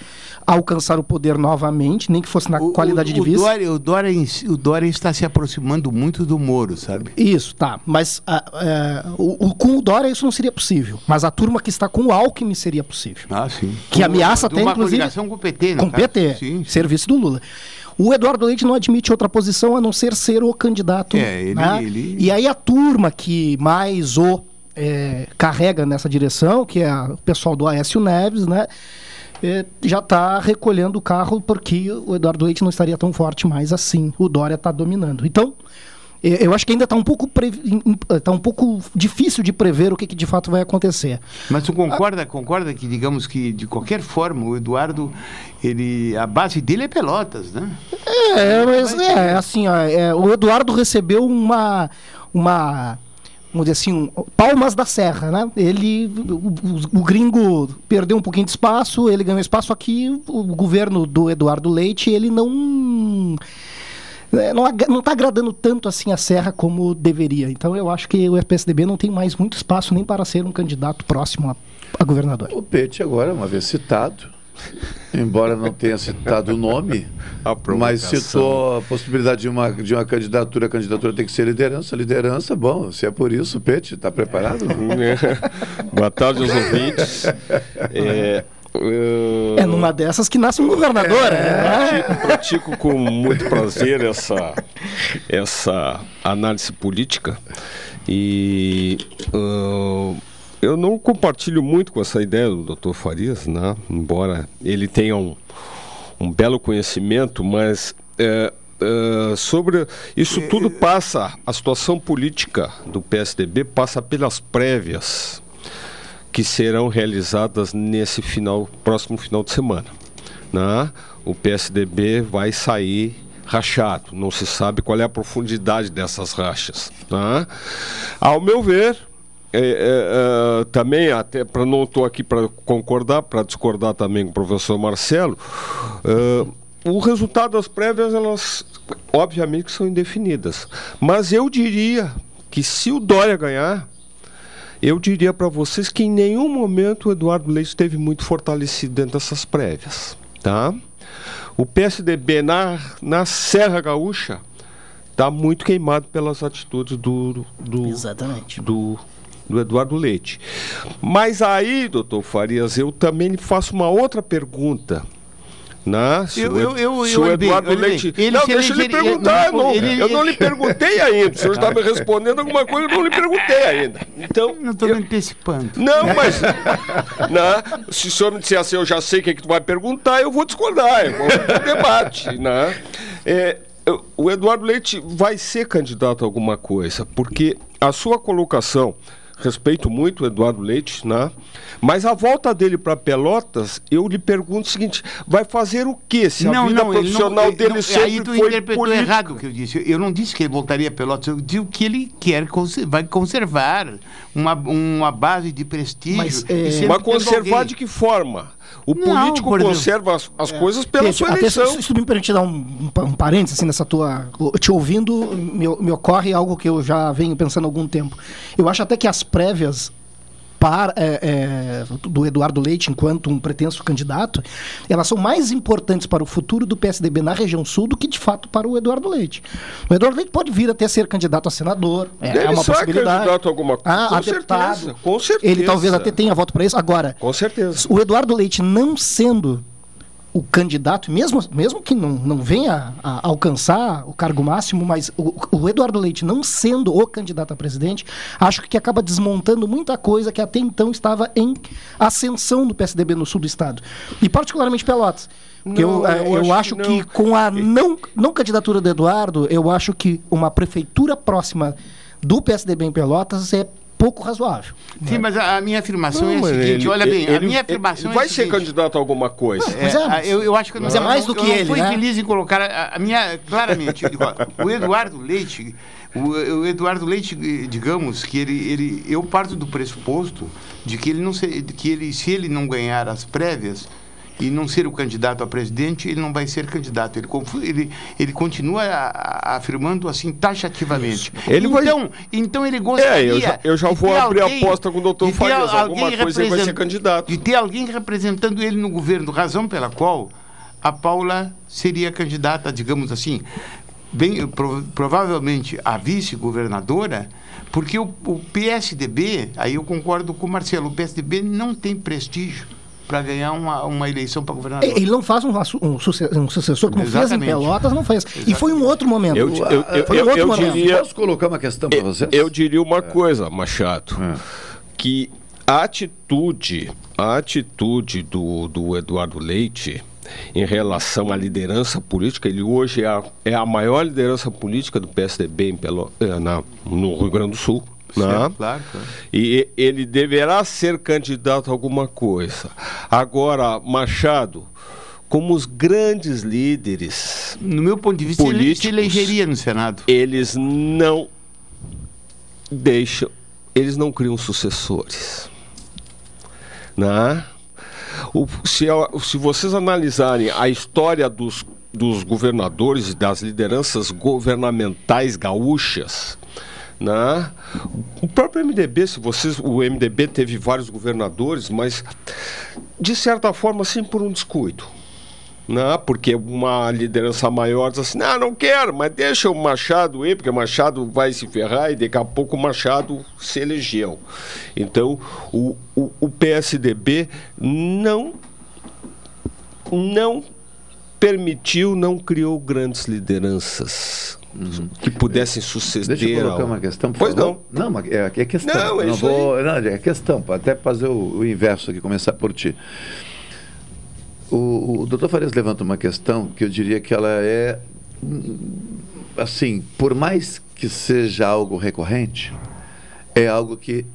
Q: alcançar o poder novamente, nem que fosse na qualidade
L: o,
Q: de vice.
L: Dória, o, Dória, o Dória está se aproximando muito do Moro, sabe?
Q: Isso, tá. Mas é, o, o- com o Dória isso não seria possível. Mas a turma que está com o Alckmin seria possível.
L: Ah, sim.
Q: Que ameaça
L: de
Q: até,
L: uma
Q: inclusive...
L: coligação com o PT, no
Q: Com o. PT,
L: Sim.
Q: serviço do Lula. O Eduardo Leite não admite outra posição a não ser ser o candidato.
L: É, ele-
Q: né?
L: ele-
Q: E aí a turma que mais o é, carrega nessa direção, que é o pessoal do Aécio Neves, né? é, já está recolhendo o carro porque o Eduardo Leite não estaria tão forte mais assim. O Dória está dominando. Então, eu acho que ainda está um pouco pre- tá um pouco difícil de prever o que, que de fato vai acontecer.
L: Mas tu concorda, concorda que, digamos que, de qualquer forma, o Eduardo, ele, a base dele é Pelotas, né?
Q: É, mas é assim, ó, é, o Eduardo recebeu uma, uma, vamos dizer assim, um- palmas da serra, né? Ele, o, o- gringo perdeu um pouquinho de espaço, ele ganhou espaço aqui, o governo do Eduardo Leite, ele não é, não, ag- não tá agradando tanto assim a serra como deveria. Então eu acho que o PSDB não tem mais muito espaço nem para ser um candidato próximo a, a governador.
D: O Pete agora, uma vez citado, embora não tenha citado o nome, [LAUGHS] mas citou a possibilidade de uma, de uma candidatura. A candidatura tem que ser liderança. Liderança, bom, se é por isso, Pete, está preparado? [LAUGHS]
R: Boa tarde aos ouvintes. É, eu-
Q: É numa dessas que nasce um governador, né?
R: Pratico, pratico com muito prazer essa, essa análise política e ah, eu não compartilho muito com essa ideia do Dr. Farias, né? embora ele tenha um, um belo conhecimento, mas é, é, sobre isso tudo passa, a situação política do PSDB passa pelas prévias que serão realizadas nesse final, próximo final de semana. Né? O PSDB vai sair rachado, não se sabe qual é a profundidade dessas rachas. Né? Ao meu ver, é, é, é, também, até para não estou aqui para concordar, para discordar também com o professor Marcelo, é, o resultado das prévias, elas obviamente são indefinidas. Mas eu diria que se o Dória ganhar, eu diria para vocês que em nenhum momento o Eduardo Leite esteve muito fortalecido dentro dessas prévias, tá? O PSDB na, na Serra Gaúcha está muito queimado pelas atitudes do, do,
Q: Exatamente.
R: do, do Eduardo Leite. Mas aí, doutor Farias, eu também lhe faço uma outra pergunta. Né? Se
L: Eu-
R: o,
L: eu- eu-
R: se
L: eu
R: o
L: bem,
R: Eduardo Leite.
L: Ele
R: não,
L: se
R: deixa ele
L: elegeria-
R: perguntar.
L: ele-
R: não,
L: ele-
R: eu não lhe [LAUGHS] perguntei ainda. O senhor está me respondendo alguma coisa eu não lhe perguntei ainda. Então.
L: Não estou me antecipando.
R: Não, mas. né? Se o senhor me disser assim, eu já sei o que, é que tu vai perguntar, eu vou discordar, eu vou pro debate. Né? É, o Eduardo Leite vai ser candidato a alguma coisa, porque a sua colocação. Respeito muito o Eduardo Leite, né? Mas a volta dele para Pelotas, eu lhe pergunto o seguinte: vai fazer o quê? Se a vida
L: ele
R: profissional
L: ele
R: dele
L: não-
R: sempre
L: Aí tu
R: foi
L: interpretou
R: política.
L: errado o que eu disse. Eu não disse que ele voltaria a Pelotas, eu disse que ele quer, vai conservar uma, uma base de prestígio.
Q: Mas, é,
R: Mas conservar
L: alguém.
R: de que forma? O
L: Não,
R: político
L: exemplo-
R: conserva as, as coisas pela sua
Q: até
R: eleição.
Q: Se, se tu me permitir dar um, um parênteses assim, nessa tua. Te ouvindo, me, me ocorre algo que eu já venho pensando há algum tempo. Eu acho até que as prévias para, é, é, do Eduardo Leite enquanto um pretenso candidato, elas são mais importantes para o futuro do PSDB na região sul do que de fato para o Eduardo Leite. O Eduardo Leite pode vir até ser candidato a senador, é,
R: Ele
Q: é uma possibilidade.
R: candidato a alguma coisa?
Q: Ah,
R: Com certeza, com certeza.
Q: Ele talvez até tenha voto para isso. Agora,
R: Com certeza.
Q: o Eduardo Leite não sendo o candidato, mesmo, mesmo que não, não venha a alcançar o cargo máximo, mas o, o Eduardo Leite não sendo o candidato a presidente, acho que acaba desmontando muita coisa que até então estava em ascensão do PSDB no sul do estado. E particularmente Pelotas. Porque
R: Não,
Q: eu, eh,
R: eu
Q: eu,
R: acho
Q: acho,
R: que
Q: que, com a não, não candidatura do Eduardo, eu acho que uma prefeitura próxima do PSDB em Pelotas é pouco razoável.
L: Sim, mas a, a minha afirmação
R: Não,
L: é a seguinte,
R: ele-
L: olha bem, a
R: ele-
L: minha
R: ele
L: afirmação
R: vai
L: é a
R: ser
L: seguinte,
R: candidato a alguma coisa.
L: É, eu, eu acho que eu
Q: Mas
L: não,
Q: é mais
L: eu
Q: do que
L: eu não
Q: ele,
L: fui
Q: né?
L: feliz em colocar a, a minha claramente. eu o Eduardo Leite, o, o Eduardo Leite, digamos que ele, ele, eu parto do pressuposto de que ele não se, que ele, se ele não ganhar as prévias e não ser o candidato a presidente, ele não vai ser candidato. Ele, ele, ele continua a- a- afirmando assim taxativamente.
R: Ele vai-
L: então, então ele gostaria.
R: É, eu já- eu já vou abrir a
L: alguém-
R: aposta com o doutor Farias, alguma coisa ele vai ser candidato.
L: De ter alguém representando ele no governo, razão pela qual a Paula seria candidata, digamos assim, bem, pro- provavelmente a vice-governadora, porque o, o PSDB, aí eu concordo com o Marcelo, o PSDB não tem prestígio para ganhar uma, uma eleição para governador.
Q: Ele não faz um, um suce- um sucessor como fez em
L: Exatamente.
Q: Pelotas, não fez. E foi um outro momento.
R: Eu, eu, eu,
Q: foi um outro
R: eu
Q: momento.
R: diria,
C: Posso colocar uma questão para vocês?
R: eu diria uma coisa, Machado, que a atitude, a atitude do, do Eduardo Leite em relação à liderança política, ele hoje é a, é a maior liderança política do PSDB em Pelo, eh, na, no Rio Grande do Sul. Né?
L: Claro, claro.
R: E ele deverá ser candidato a alguma coisa. Agora, Machado, como os grandes líderes.
L: No meu ponto de vista, ele
R: políticos,
L: se elegeria no Senado.
R: Eles não deixam, eles não criam sucessores. Né? O- se, se vocês analisarem a história dos, dos governadores e das lideranças governamentais gaúchas, né? o próprio MDB, se vocês, o MDB teve vários governadores, mas de certa forma, assim, por um descuido né? porque uma liderança maior diz assim, não, não quero, mas deixa o Machado ir, porque o Machado vai se ferrar e daqui a pouco o Machado se elegeu. Então, o, o, o PSDB não, não permitiu, não criou grandes lideranças que pudessem suceder.
C: Deixa eu colocar
R: ao-
C: uma questão, por
R: Pois
C: favor.
R: não.
C: Não, é, é questão.
R: Não, é
C: não
R: isso aí.
C: vou, não, é questão, até fazer o, o inverso aqui, começar por ti. O, o doutor Farias levanta uma questão que eu diria que ela é, hum, assim, por mais que seja algo recorrente, é algo que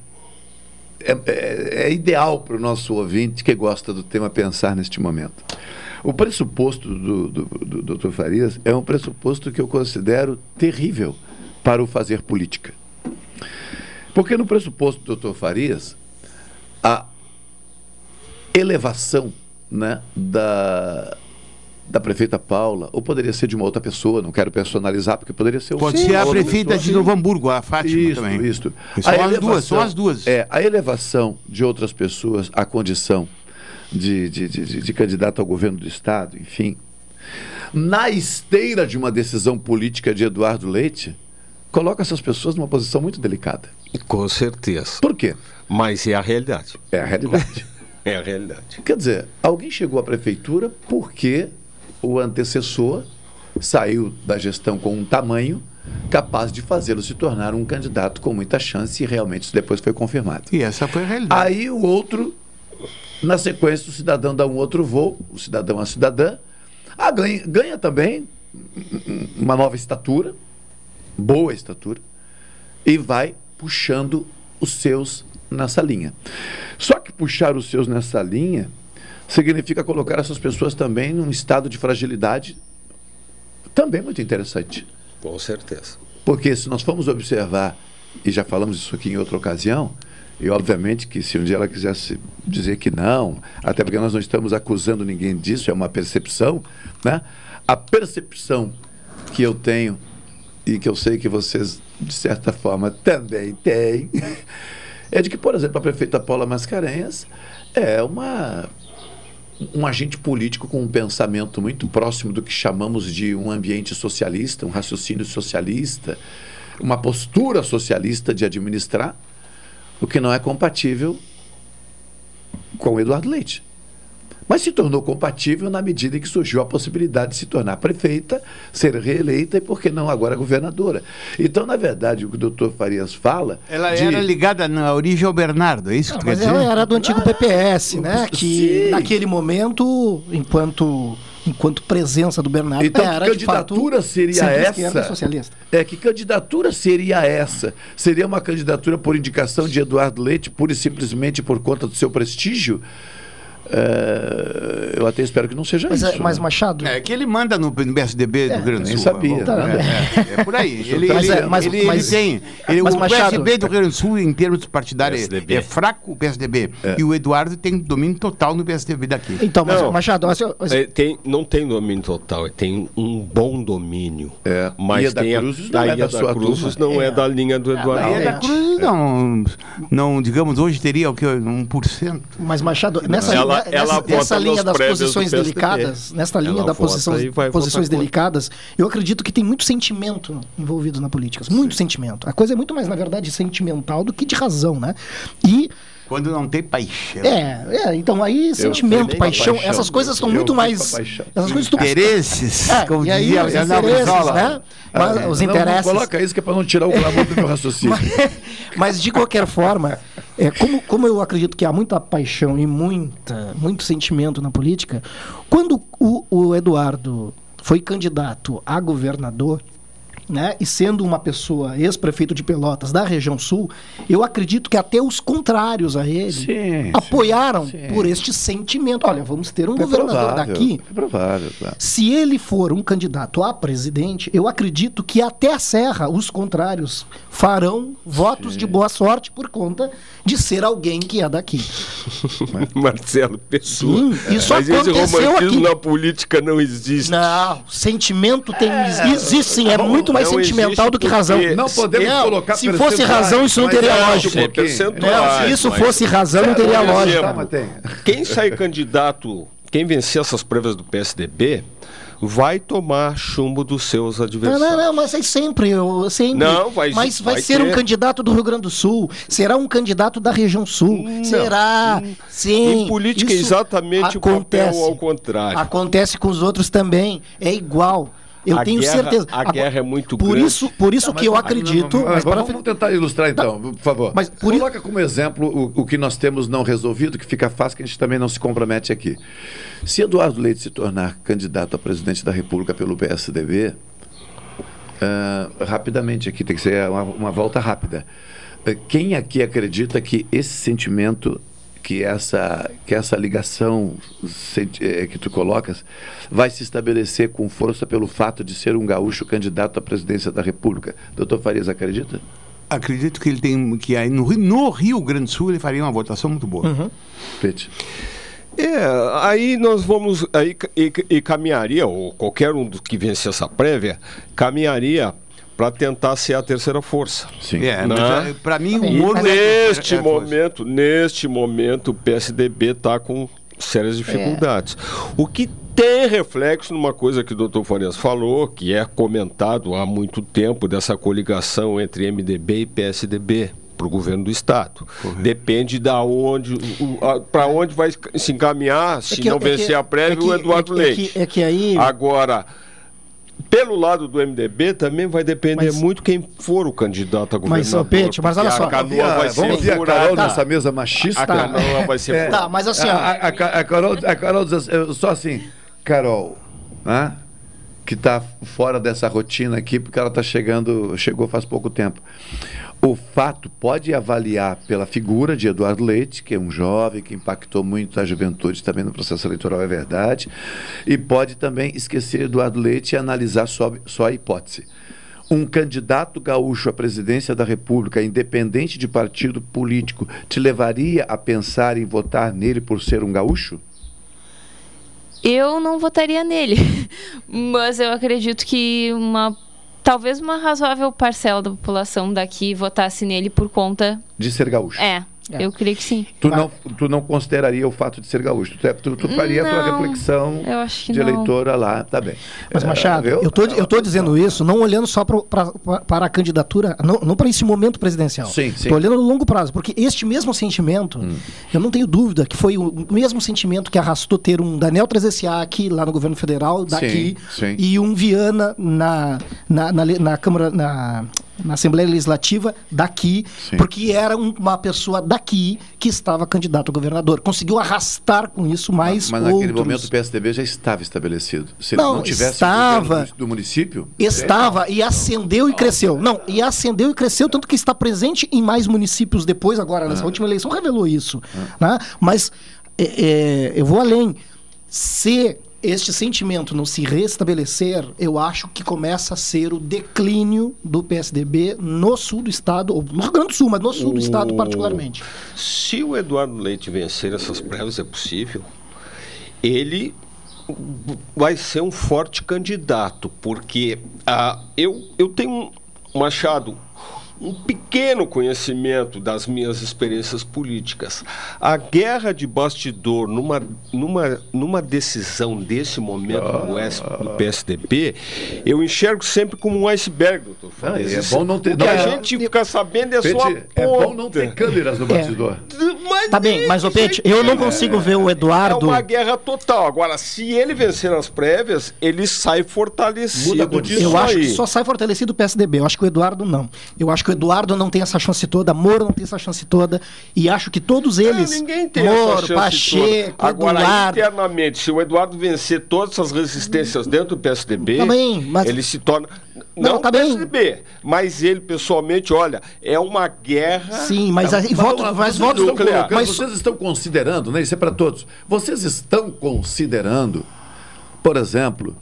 C: é, é- é ideal para o nosso ouvinte que gosta do tema pensar neste momento. O pressuposto do, do, do Dr. Farias é um pressuposto que eu considero terrível para o fazer política. Porque no pressuposto do Dr. Farias, a elevação né, da, da prefeita Paula, ou poderia ser de uma outra pessoa, não quero personalizar, porque poderia ser o
L: Pode
C: Sim,
L: ser a prefeita de Novo Hamburgo, a Fátima
C: Isso,
L: também.
C: isso.
L: São as duas, são as duas.
C: É, a elevação de outras pessoas à condição de, de, de, de- candidato ao governo do Estado, enfim, na esteira de uma decisão política de Eduardo Leite, coloca essas pessoas numa posição muito delicada.
R: Com certeza.
C: Por quê?
R: Mas é a realidade.
C: É a realidade. [LAUGHS]
R: É a realidade.
C: Quer dizer, alguém chegou à prefeitura porque o antecessor saiu da gestão com um tamanho capaz de fazê-lo se tornar um candidato com muita chance e realmente isso depois foi confirmado.
L: E essa foi a realidade.
C: Aí o outro, na sequência, o cidadão dá um outro voo, o cidadão a cidadã, ah, ganha, ganha também uma nova estatura, boa estatura, e vai puxando os seus nessa linha. Só que puxar os seus nessa linha significa colocar essas pessoas também num estado de fragilidade também muito interessante.
R: Com certeza.
C: Porque se nós formos observar, e já falamos isso aqui em outra ocasião, e obviamente que se um dia ela quisesse dizer que não, até porque nós não estamos acusando ninguém disso, é uma percepção, né? A percepção que eu tenho e que eu sei que vocês, de certa forma, também têm, [LAUGHS] é de que, por exemplo, a prefeita Paula Mascarenhas é uma um agente político com um pensamento muito próximo do que chamamos de um ambiente socialista, um raciocínio socialista, uma postura socialista de administrar, o que não é compatível com o Eduardo Leite. Mas se tornou compatível na medida em que surgiu a possibilidade de se tornar prefeita, ser reeleita e, por que não, agora governadora. Então, na verdade, o que o doutor Farias fala.
L: Ela
C: de-
L: era ligada na origem ao Bernardo, é isso que tu quer
Q: Mas
L: dizer?
Q: ela era do antigo PPS, né? Que
C: Sim.
Q: naquele momento, enquanto enquanto presença do Bernardo,
C: Então,
Q: era
C: que
Q: de fato
C: candidatura seria essa?
Q: socialista.
C: É, que candidatura seria essa? Seria uma candidatura por indicação de Eduardo Leite, pura e simplesmente por conta do seu prestígio? É, eu até espero que não seja
Q: Mas,
C: isso.
Q: é, mas
C: né?
Q: Machado.
L: É que ele manda no, no PSDB do Rio Grande do
C: nem
L: Sul.
C: sabia.
L: É,
C: Tá.
L: é, é por aí. Ele, [LAUGHS]
Q: Mas
L: ele,
Q: é, mas-
L: ele-
Q: mas-
L: ele tem. Ele,
Q: mas
L: o
Q: Machado-
L: PSDB do Rio Grande do Sul, em termos partidários, é fraco o PSDB. E o Eduardo tem domínio total no PSDB daqui.
Q: Então, mas,
R: Não.
Q: Machado, mas, mas-
R: É, tem, não tem domínio total, tem um bom domínio.
C: É.
R: Mas
C: da
R: tem a,
C: Cruzes não
R: a
C: é da
R: da
C: sua
R: Cruzes
C: turma.
R: não é. da linha do Eduardo
L: Bahia da
R: Leite.
L: Cruz não, não, digamos, hoje teria o que? 1%.
Q: Mas, Machado, nessa,
R: Ela-
Q: nessa,
R: ela
Q: nessa linha das posições delicadas, nesta linha
R: Ela
Q: da posição, posições delicadas, eu acredito que tem muito sentimento envolvido na política. Muito sentimento. A coisa é muito mais, na verdade, sentimental do que de razão, né? E
L: Quando não tem paixão.
Q: É, é, então aí sentimento,
L: tenho
Q: paixão,
L: paixão,
Q: essas coisas estão
L: eu
Q: muito mais. Essas coisas
L: Interesses,
Q: É,
L: como
Q: e aí,
L: dizia
Q: os interesses, né? Mas,
C: Ah,
Q: os
C: não,
Q: interesses.
C: Não coloca isso que é para não tirar o glamour do meu raciocínio. [LAUGHS]
Q: Mas de qualquer forma, é, como, como eu acredito que há muita paixão e muita, muito sentimento na política, quando o, o Eduardo foi candidato a governador, né, e sendo uma pessoa ex-prefeito de Pelotas da região sul, eu acredito que até os contrários a ele
C: Sim,
Q: apoiaram
C: sim, sim.
Q: por este sentimento. Olha, vamos ter um
C: É
Q: governador
C: provável,
Q: daqui
C: É provável, claro.
Q: se ele for um candidato a presidente, eu acredito que até a Serra os contrários farão votos de boa sorte por conta de ser alguém que é daqui. [LAUGHS]
R: Marcelo Pessoa.
Q: Sim, isso
R: Mas esse
Q: aconteceu
R: romantismo
Q: aqui.
R: na política não existe.
Q: Não, sentimento tem existe sim, é muito mais
R: não
Q: sentimental do que razão.
C: Não podemos
Q: Não,
C: colocar
Q: Se fosse razão, isso não teria
C: é um
Q: Não, se isso
R: mas-
Q: fosse razão, não teria lógica.
C: tem.
R: Quem sair candidato, quem vencer essas prévias do PSDB, vai tomar chumbo dos seus
Q: Não,
R: adversários.
Q: não, não, mas é sempre, eu, sempre.
R: Não, vai-
Q: mas vai,
R: vai
Q: ser um
R: ter.
Q: candidato do Rio Grande do Sul, será um candidato da região sul, será, sim.
R: Em política é exatamente
Q: acontece.
R: o papel ao contrário.
Q: Acontece com os outros também, é igual. Eu
R: A
Q: tenho
R: guerra-
Q: certeza.
R: a
Q: Agora,
R: guerra é muito
Q: por
R: grande.
Q: Isso, por isso
C: Tá,
Q: que eu acredito.
C: Mas,
Q: mas para
C: vamos, vamos tentar ilustrar então, por favor.
Q: Mas por
C: Coloca como exemplo o, o que nós temos não resolvido, que fica fácil, que a gente também não se compromete aqui. Se Eduardo Leite se tornar candidato a presidente da República pelo PSDB, ah, rapidamente aqui, tem que ser uma, uma volta rápida. Ah, Quem aqui acredita que esse sentimento, que essa, que essa ligação eh, que tu colocas, vai se estabelecer com força pelo fato de ser um gaúcho candidato à presidência da República? Doutor Farias, acredita?
L: Acredito que ele tem que aí no, Rio- no Rio Grande do Sul ele faria uma votação muito boa.
Q: Uhum.
C: Pete.
R: É, aí nós vamos aí e, e caminharia ou qualquer um que vencer essa prévia caminharia para tentar ser a terceira força.
C: Sim.
L: É,
R: Né?
L: eh, pra mim o Moro é-
R: neste
L: é- é-
R: momento, neste momento o PSDB está com sérias dificuldades. O que tem reflexo numa coisa que o doutor Farias falou, que é comentado há muito tempo dessa coligação entre MDB e PSDB para o governo do estado. Depende da onde, para onde vai se encaminhar, se
Q: que-
R: não
Q: é que-
R: vencer a prévia,
Q: é que-
R: o Eduardo
Q: é que-
R: Leite.
Q: é que- é que aí-
R: Agora, pelo lado do MDB também vai depender
Q: Mas-
R: muito quem for o candidato a
Q: Mas,
R: governador.
Q: ô, Pete, mas olha só.
R: A canoa vai ser
C: vamos ver a. Carol
Q: Tá.
C: nessa mesa machista?
R: A canoa vai ser
C: É.
Q: Tá, mas assim,
C: a, a, a- a Carol, a Carol diz assim, só assim, Carol, né? que está fora dessa rotina aqui, porque ela está chegando, chegou faz pouco tempo. O fato pode avaliar pela figura de Eduardo Leite, que é um jovem que impactou muito a juventude também no processo eleitoral, é verdade, e pode também esquecer Eduardo Leite e analisar só, só a hipótese. Um candidato gaúcho à presidência da República, independente de partido político, te levaria a pensar em votar nele por ser um gaúcho?
S: Eu não votaria nele, [LAUGHS] mas eu acredito que uma talvez uma razoável parcela da população daqui votasse nele por conta.
C: De ser gaúcho?
S: É, eu creio que sim.
C: Tu não, tu não consideraria o fato de ser gaúcho? Tu, tu, tu faria a tua
S: Não,
C: reflexão
S: eu acho que
C: de
S: não.
C: eleitora lá, tá bem.
Q: Mas,
C: É,
Q: Machado,
C: eu-
Q: eu tô, eu tô dizendo isso não olhando só pro, pra, pra- para a candidatura, não, não para esse momento presidencial.
C: Sim, sim.
Q: Tô olhando no longo prazo, porque este mesmo sentimento, eu não tenho dúvida que foi o mesmo sentimento que arrastou ter um Daniel 3SA aqui, lá no governo federal, daqui,
C: Sim, sim.
Q: e um Viana na, na, na, na Câmara, na, na Assembleia Legislativa daqui,
C: Sim.
Q: porque era um- uma pessoa daqui que estava candidato a governador. Conseguiu arrastar com isso mais
C: Mas naquele
Q: outros.
C: momento o PSDB já estava estabelecido. Se ele
Q: Não,
C: não tivesse
Q: estava.
C: do, município.
Q: Estava e ascendeu e cresceu. Não, e ascendeu e cresceu, tanto que está presente em mais municípios depois, agora, nessa
C: Ah.
Q: última eleição, revelou isso. né? Mas é, é, eu vou além. Se este sentimento não se restabelecer, eu acho que começa a ser o declínio do PSDB no sul do estado, ou no Rio Grande do Sul, mas no sul do estado
R: O-
Q: particularmente.
R: Se o Eduardo Leite vencer essas prévias, é possível, ele vai ser um forte candidato, porque ah, eu, eu tenho, Machado, um pequeno conhecimento das minhas experiências políticas. A guerra de bastidor numa, numa, numa decisão desse momento no, S, no PSDB, eu enxergo sempre como um iceberg, doutor
C: Ah,
R: Fares.
C: é bom não ter-
R: O que
C: não-
R: a gente fica sabendo é só a
C: é bom não ter câmeras no bastidor.
Q: Tá bem, mas, ô Pete, eu não consigo ver o Eduardo.
R: É uma guerra total. Agora, se ele vencer as prévias, ele sai fortalecido disso
Q: Eu acho que só sai fortalecido o PSDB. Eu acho que o Eduardo não. Eu acho que o Eduardo não tem essa chance toda, Moro não tem essa chance toda. E acho que todos eles.
R: É, Ninguém tem
Q: Moro,
R: essa chance
Q: Pacheco,
R: toda. Agora,
Q: Eduardo.
R: internamente, se o Eduardo vencer todas essas resistências dentro do PSDB,
Q: bem, mas-
R: ele se torna...
Q: Não,
R: Não,
Q: tá
R: PSDB, mas ele, pessoalmente, olha, é uma guerra...
Q: Sim, mas aí voto-
C: vamos lá,
Q: mas nuclear.
C: colocando-
Q: Mas-
C: Vocês estão considerando, né? Isso é para todos. Vocês estão considerando, por exemplo,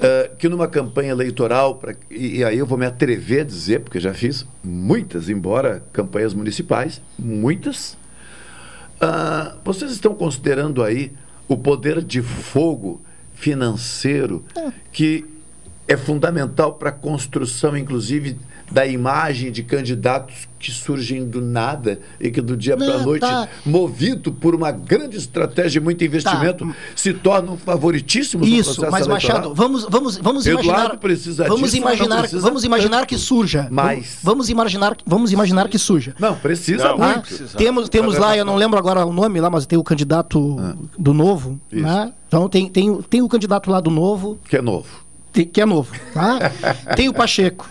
C: eh, que numa campanha eleitoral, pra- e, e aí eu vou me atrever a dizer, porque já fiz muitas, embora campanhas municipais, muitas. ah, vocês estão considerando aí o poder de fogo financeiro que é fundamental para a construção, inclusive, da imagem de candidatos que surgem do nada e que do dia para a
Q: Não,
C: noite,
Q: tá.
C: movido por uma grande estratégia e muito investimento, se tornam favoritíssimos no
Q: Isso,
C: processo
Q: mas
C: eleitoral.
Q: Machado, vamos, vamos, vamos
C: Eduardo
Q: imaginar.
C: precisa
Q: vamos
C: disso, mas não
Q: imaginar,
C: precisa
Q: vamos imaginar
C: tanto.
Q: que surja.
C: Mais.
Q: Vamos imaginar, vamos imaginar que surja.
C: Não, precisa
Q: Tá?
C: muito.
Q: Temos, temos lá, eu não lembro agora o nome lá, mas tem o candidato
C: Ah.
Q: do novo. Né? Então tem, tem, tem o candidato lá do novo.
C: Que é novo.
Q: Que é novo. Tá? [LAUGHS] tem o Pacheco.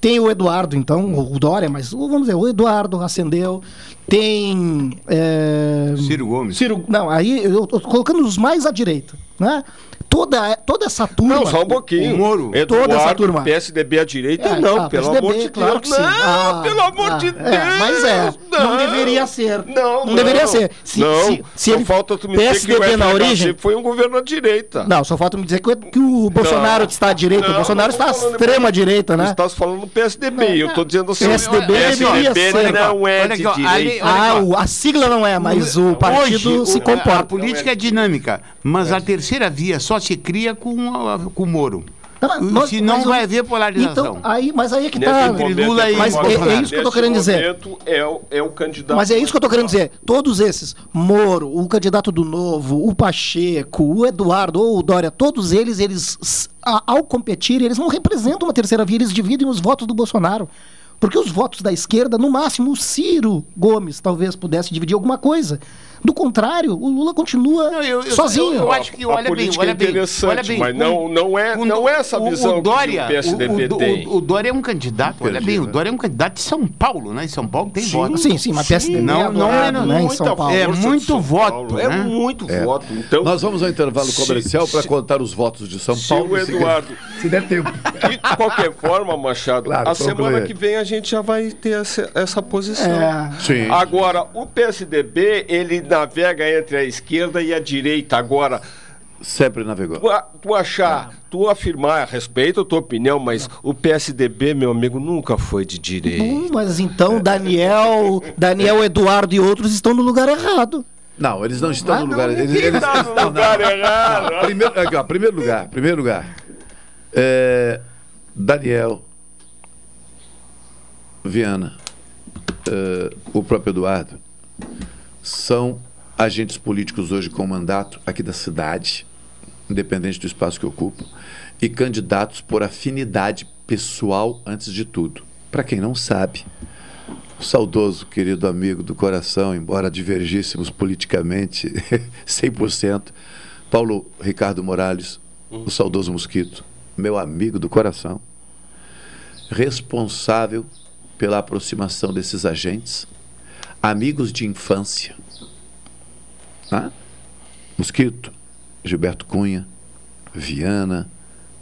Q: Tem o Eduardo, então, o Dória, mas vamos dizer, o Eduardo acendeu. Tem. é,
L: Ciro Gomes.
Q: Ciro, não, aí eu tô colocando os mais à direita. Né? Toda, toda essa turma.
R: Não, só um pouquinho.
Q: O Moro.
R: Eduardo,
Q: toda essa turma.
R: PSDB à direita,
Q: É,
R: não,
Q: ah,
R: pelo
Q: PSDB,
R: amor de
Q: claro
R: Deus.
Q: que sim.
R: Não,
Q: Ah,
R: pelo amor
Q: ah,
R: de
Q: é,
R: Deus.
Q: mas é, não deveria ser.
R: Não,
Q: Não deveria ser. Se-
R: não,
Q: se- se
R: só
Q: ele-
R: falta tu me dizer que
Q: PSDB
R: o
Q: na origem-
R: foi um governo à direita.
Q: Não, só falta me dizer que o, que o Bolsonaro está à direita. o
R: Não,
Q: Bolsonaro
R: não
Q: está à extrema direita, né?
R: estás falando do PSDB, eu estou dizendo assim,
Q: PSDB deveria
R: PSDB
Q: ser.
R: não é
L: Olha
R: de direita.
Q: Ah, a sigla não é, mas o partido se
L: o- A
Q: comporta.
L: política é dinâmica, mas a terceira via só se cria com, com o Moro.
Q: Tá,
L: Se não vai haver polarização.
Q: Então, aí, mas aí é que
R: Nesse
Q: tá.
R: momento
L: Lula
R: é
L: e
Q: Mas é, é isso que eu tô
R: Nesse
Q: querendo dizer.
R: é o, é o candidato.
Q: Mas é isso que eu tô querendo dizer. Todos esses, Moro, o candidato do Novo, o Pacheco, o Eduardo ou o Dória, todos eles, eles, ao competir, eles não representam uma terceira via, eles dividem os votos do Bolsonaro. Porque os votos da esquerda, no máximo, o Ciro Gomes talvez pudesse dividir alguma coisa. Do contrário, o Lula continua sozinho.
L: Eu, eu acho que,
R: A
L: olha bem,
R: política
L: olha
R: é
L: bem,
R: interessante,
L: olha bem.
R: mas não- não é- não é essa
L: o-
R: visão
L: o, Dória,
R: que o PSDB
L: o, o,
R: tem.
L: O, o Dória é um candidato, olha bem, o
C: né?
L: Dória é um candidato de São Paulo, né? Em São Paulo tem voto.
Q: Sim, sim, mas PSDB
L: Não,
Q: é
L: não é,
Q: adorado,
L: não,
Q: né, em
L: muita
Q: São Paulo.
L: É muito voto,
R: Paulo, É
L: né?
R: muito
C: É.
R: voto. Então,
C: Nós vamos ao intervalo comercial para contar os votos de São
R: se
C: Paulo.
R: o
C: se-
R: Eduardo... [LAUGHS]
C: Se der tempo.
R: De qualquer forma, Machado,
C: Claro,
R: a semana que vem a gente já vai ter essa, essa posição.
Q: É.
C: Sim.
R: Agora, o PSDB, ele navega entre a esquerda e a direita. Agora,
C: Sempre navegou.
R: tu, a- tu achar, tu afirmar, respeito a tua opinião, mas o PSDB, meu amigo, nunca foi de direita.
Q: Hum, mas então Daniel, Daniel, Eduardo e outros estão no lugar errado.
C: Não, eles não estão
Q: Ah,
C: no
Q: não,
C: lugar. Eles, eles-
R: tá no
C: não,
R: lugar
C: não.
R: errado.
C: Não, Primeiro, aqui, ó, primeiro lugar, primeiro lugar. É, Daniel, Viana, é, o próprio Eduardo, são agentes políticos hoje com mandato aqui da cidade, independente do espaço que ocupam, e candidatos por afinidade pessoal antes de tudo. Para quem não sabe, o saudoso querido amigo do coração, embora divergíssemos politicamente [LAUGHS] 100%, Paulo Ricardo Morales, o saudoso Mosquito, meu amigo do coração, responsável pela aproximação desses agentes, amigos de infância. Né? Mosquito, Gilberto Cunha, Viana,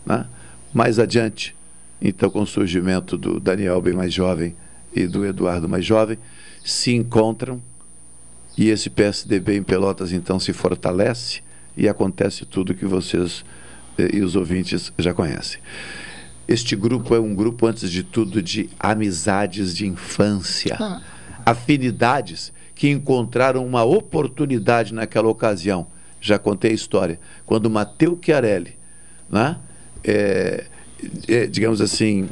C: né? mais adiante, então com o surgimento do Daniel bem mais jovem e do Eduardo mais jovem, se encontram e esse PSDB em Pelotas então se fortalece e acontece tudo que vocês eh, e os ouvintes já conhecem. Este grupo é um grupo, antes de tudo, de amizades de infância, ah. Afinidades que encontraram uma oportunidade naquela ocasião. Já contei a história. Quando Mateu Chiarelli, né, é, é, digamos assim,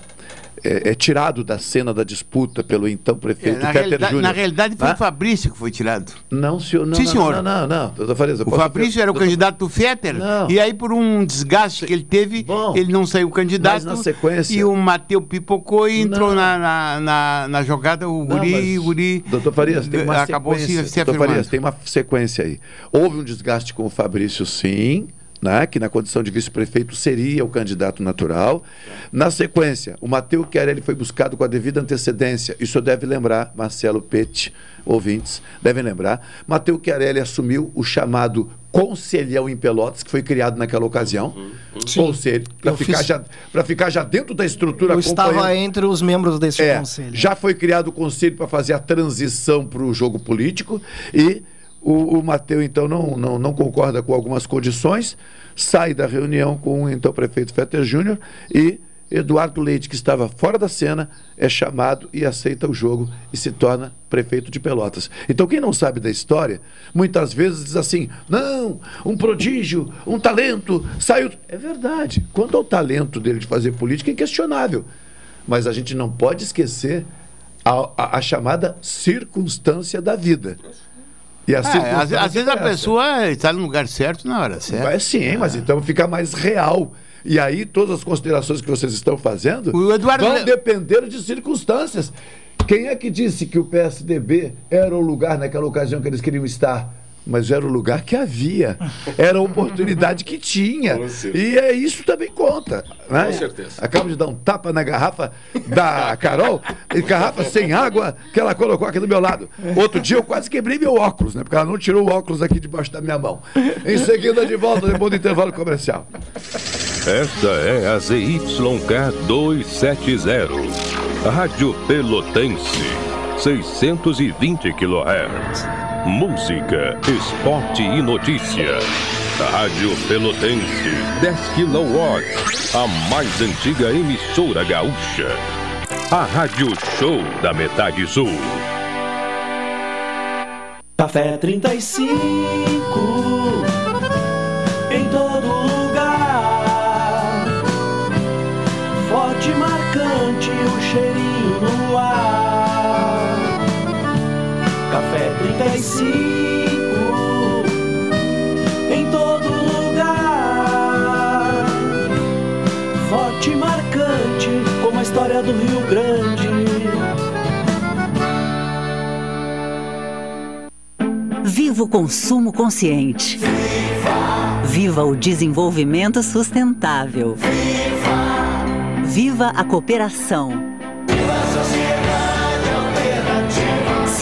C: é, é, tirado da cena da disputa pelo então prefeito é, Peter
L: Júnior. Na realidade foi ah? o Fabrício que foi tirado.
C: Não, senhor. Não,
L: Sim,
C: não,
L: senhor.
C: Não, não, não. não. Falando,
L: o Fabrício era o candidato do Fetter. Não. E aí, por um desgaste que ele teve, Bom, ele não saiu candidato.
C: Mas na sequência...
L: E o Mateu pipocou e entrou na, na, na, na, jogada o Guri.
C: Não,
L: Guri
C: doutor Farias, tem uma acabou sequência. Se, se doutor Farias, tem uma sequência aí. Houve um desgaste com o Fabrício, sim né, que na condição de vice-prefeito seria o candidato natural. Na sequência, o Mateu Querelli foi buscado com a devida antecedência. Isso deve lembrar, Marcelo Pete, ouvintes, devem lembrar. Mateu Querelli assumiu o chamado Conselhão em Pelotas, que foi criado naquela ocasião. Uhum. Ou seja, para ficar, fiz... já, ficar já dentro da estrutura
Q: Eu estava entre os membros desse é, conselho.
C: Já foi criado o conselho para fazer a transição para o jogo político e o, o Mateu, então, não, não, não concorda com algumas condições, sai da reunião com o então prefeito Fetter Júnior e Eduardo Leite, que estava fora da cena, é chamado e aceita o jogo e se torna prefeito de Pelotas. Então, quem não sabe da história, muitas vezes diz assim: não, um prodígio, um talento, saiu. É verdade. Quanto ao talento dele de fazer política, é inquestionável. Mas a gente não pode esquecer a, a, a chamada circunstância da vida.
L: E assim, é, às, às vezes a pessoa está no lugar certo na hora certa.
C: Mas sim, é. mas então fica mais real. E aí todas as considerações que vocês estão fazendo vão Le... depender de circunstâncias. Quem é que disse que o PSDB era o lugar naquela ocasião que eles queriam estar? Mas era o lugar que havia, era a oportunidade que tinha. E é isso também conta. Né? Com certeza. Acabo de dar um tapa na garrafa da Carol, garrafa sem água, que ela colocou aqui do meu lado. Outro dia eu quase quebrei meu óculos, né? Porque ela não tirou o óculos aqui debaixo da minha mão. Em seguida, de volta, depois do intervalo comercial.
B: Esta é a ZYK 270, Rádio Pelotense, 620 kHz. Música, esporte e notícia. Rádio Pelotense, 10 kW. A mais antiga emissora gaúcha. A Rádio Show da Metade Sul.
F: Café 35 história do Rio Grande.
E: Viva o consumo consciente. Viva, Viva o desenvolvimento sustentável. Viva, Viva a cooperação.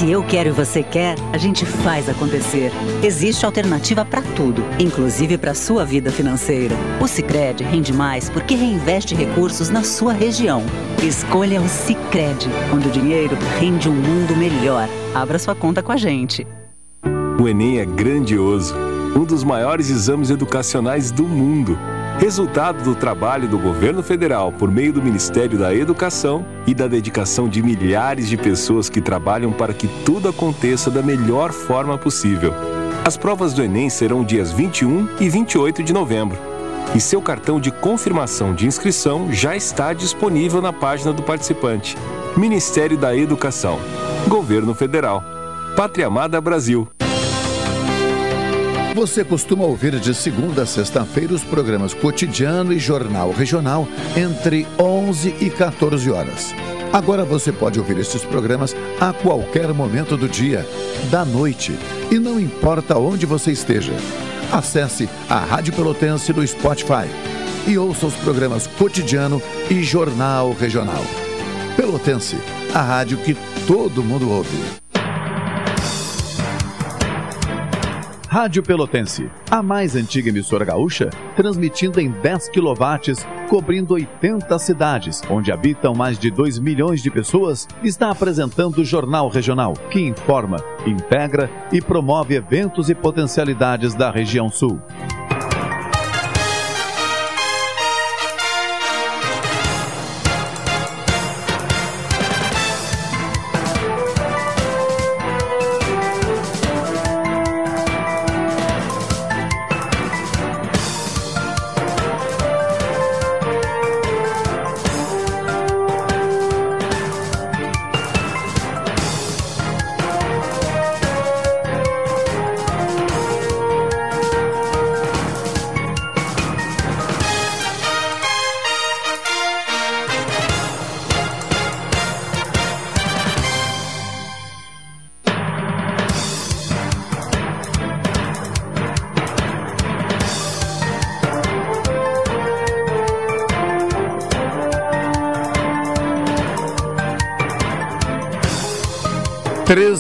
E: Se eu quero e você quer, a gente faz acontecer. Existe alternativa para tudo, inclusive para sua vida financeira. O Sicredi rende mais porque reinveste recursos na sua região. Escolha o Sicredi, onde o dinheiro rende um mundo melhor. Abra sua conta com a gente.
T: O Enem é grandioso, um dos maiores exames educacionais do mundo resultado do trabalho do governo federal por meio do Ministério da Educação e da dedicação de milhares de pessoas que trabalham para que tudo aconteça da melhor forma possível. As provas do Enem serão dias 21 e 28 de novembro. E seu cartão de confirmação de inscrição já está disponível na página do participante. Ministério da Educação. Governo Federal. Pátria Amada Brasil.
G: Você costuma ouvir de segunda a sexta-feira os programas Cotidiano e Jornal Regional entre 11 e 14 horas. Agora você pode ouvir esses programas a qualquer momento do dia, da noite, e não importa onde você esteja. Acesse a Rádio Pelotense no Spotify e ouça os programas Cotidiano e Jornal Regional. Pelotense, a rádio que todo mundo ouve.
J: Rádio Pelotense, a mais antiga emissora gaúcha, transmitindo em 10 kW, cobrindo 80 cidades, onde habitam mais de 2 milhões de pessoas, está apresentando o Jornal Regional, que informa, integra e promove eventos e potencialidades da região sul.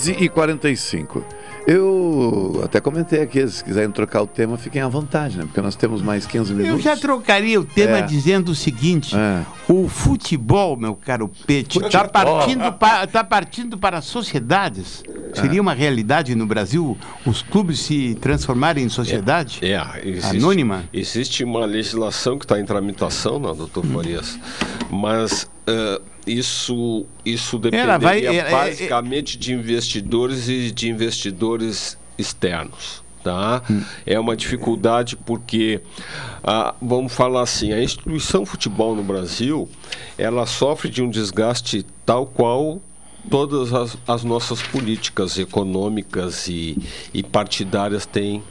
C: Treze e 45. Eu até comentei aqui, se quiserem trocar o tema, fiquem à vontade, né? Porque nós temos mais 15 minutos.
L: Eu já trocaria o tema
C: É.
L: dizendo o seguinte: o futebol, meu caro Pete, está partindo, pa- tá partindo para as sociedades. Seria uma realidade no Brasil os clubes se transformarem em sociedade?
R: É, existe,
L: Anônima?
R: Existe uma legislação que está em tramitação, não, doutor Farias, mas eh, isso, isso
L: Ela vai-
R: dependeria
L: é- é-
R: basicamente de investidores e de investidores externos. Tá?
L: Hum.
R: É uma dificuldade porque, ah, vamos falar assim, a instituição futebol no Brasil, ela sofre de um desgaste tal qual todas as, as nossas políticas econômicas e, e partidárias têm,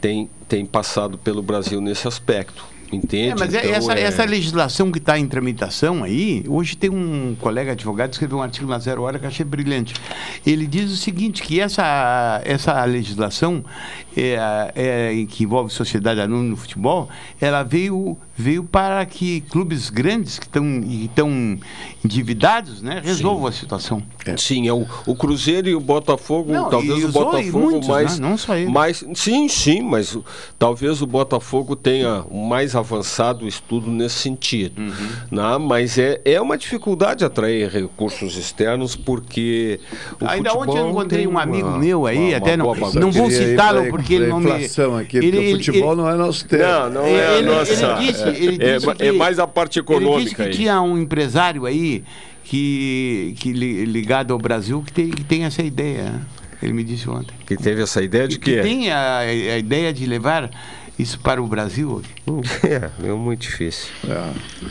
R: têm, têm passado pelo Brasil nesse aspecto. Entende?
L: É, mas é-
R: Então,
L: essa,
R: é-
L: essa legislação que está em tramitação aí, hoje tem um colega advogado que escreveu um artigo na Zero Hora que eu achei brilhante. Ele diz o seguinte, que essa, essa legislação é, é, que envolve sociedade anônima no futebol, ela veio, veio para que clubes grandes que estão estão endividados né, resolvam a situação.
R: Sim, é o, o Cruzeiro e o Botafogo,
L: Não,
R: talvez
L: e
R: o Botafogo
L: muitos,
R: mais,
L: né? Não só ele.
R: mais. Sim, sim, mas o- talvez o Botafogo tenha um mais avançado estudo nesse sentido.
L: Uhum.
R: né? Mas é, é uma dificuldade atrair recursos externos porque. O
L: Ainda ontem eu encontrei um amigo
R: uma-
L: meu aí,
R: uma-
L: até
R: uma
L: não, não vou citá-lo porque ele não me...
C: aqui, porque o futebol não é nosso tema.
R: Não, não é
L: ele,
R: a nossa.
L: Ele disse, ele
R: é,
L: disse
R: ma-
L: que,
R: é mais a parte
L: Ele disse
R: econômica
L: que
R: aí.
L: tinha um empresário aí que, que li- ligado ao Brasil que tem, que tem essa ideia. Ele me disse ontem.
R: Que teve essa ideia de
L: Que
R: quê?
L: tem a, a ideia de levar isso para o Brasil. [LAUGHS]
R: É, é muito difícil.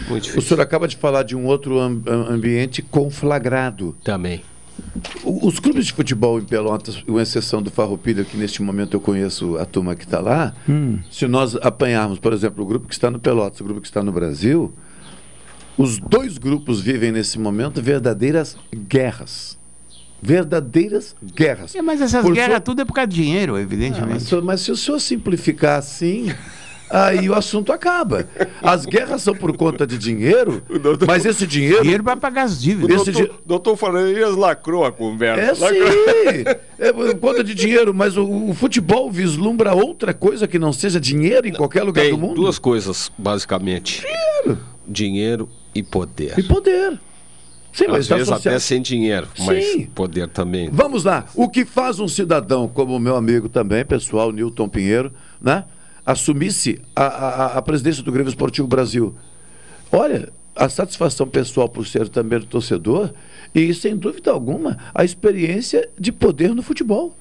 R: Muito difícil.
C: O senhor acaba de falar de um outro am- am- ambiente conflagrado.
R: Também.
C: Os clubes de futebol em Pelotas, com exceção do Farroupilha, que neste momento eu conheço a turma que está lá, se nós apanharmos, por exemplo, o grupo que está no Pelotas, o grupo que está no Brasil, os dois grupos vivem nesse momento verdadeiras guerras. Verdadeiras guerras.
L: É, mas essas
C: Por
L: guerras
C: sua-
L: tudo é por causa de dinheiro,
C: Ah,
L: evidentemente.
C: mas, senhor- mas se o senhor simplificar assim, [LAUGHS] aí o assunto acaba. As guerras são por conta de dinheiro, [LAUGHS] mas esse dinheiro.
L: Dinheiro para pagar as dívidas.
C: Esse di-
R: Doutor Farias lacrou a
C: É
R: conversa.
C: sim, [LAUGHS] é por conta de dinheiro, mas o, o futebol vislumbra outra coisa que não seja dinheiro em qualquer lugar
R: Tem
C: do mundo.
R: duas coisas, basicamente: dinheiro e poder.
C: E poder. Sim, mas
R: Às vezes
C: associado-
R: até sem dinheiro, mas
C: Sim.
R: poder também.
C: Vamos lá. O que faz um cidadão, como o meu amigo também, pessoal, Newton Pinheiro, né? Assumisse a, a, a presidência do Grêmio Esportivo Brasil. Olha, a satisfação pessoal por ser também torcedor e, sem dúvida alguma, a experiência de poder no futebol.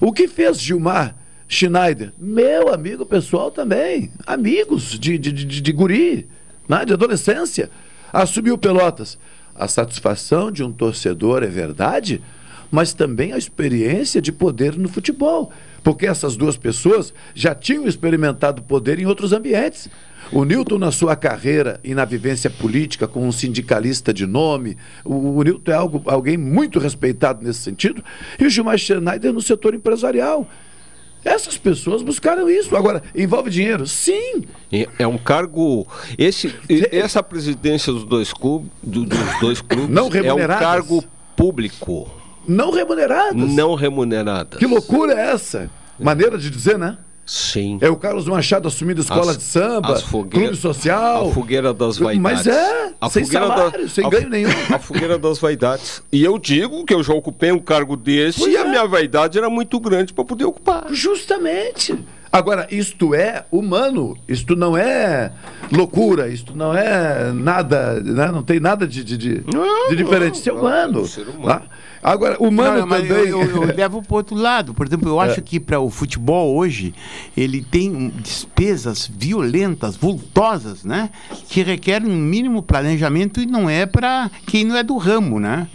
C: O que fez Gilmar Schneider? Meu amigo pessoal também. Amigos de, de, de, de guri, né? de adolescência. Assumiu Pelotas. A satisfação de um torcedor é verdade, mas também a experiência de poder no futebol. Porque essas duas pessoas já tinham experimentado poder em outros ambientes. O Newton, na sua carreira e na vivência política, como um sindicalista de nome, o, o Newton é algo, alguém muito respeitado nesse sentido, e o Gilmar Schneider no setor empresarial. Essas pessoas buscaram isso. Agora, envolve dinheiro? Sim.
R: É- É um cargo. Esse, [LAUGHS] essa presidência dos dois, clubes, dos dois clubes
C: Não
R: é um cargo público.
C: Não remuneradas.
R: Não remuneradas.
C: Que loucura é essa? Maneira de dizer, né?
R: Sim.
C: É o Carlos Machado assumindo escola
R: As-
C: de samba,
R: fogueira-
C: clube social.
R: A fogueira das vaidades.
C: Mas é,
R: a
C: sem salário, sem
R: a-
C: ganho nenhum.
R: A fogueira das vaidades. E eu digo que eu já ocupei um cargo desse
C: Pois
R: e
C: é.
R: a minha vaidade era muito grande para poder ocupar.
C: Justamente. Agora, isto é humano, isto não é loucura, isto não é nada, né? não tem nada de, de, de, de diferente. Isso é humano. tá? Agora, humano
L: Não, mas
C: também.
L: Eu, eu- eu levo para outro lado. Por exemplo, eu [LAUGHS] acho
C: É.
L: que para o futebol hoje, ele tem um, despesas violentas, vultosas, né? Que requerem um mínimo planejamento e não é para quem não é do ramo, né?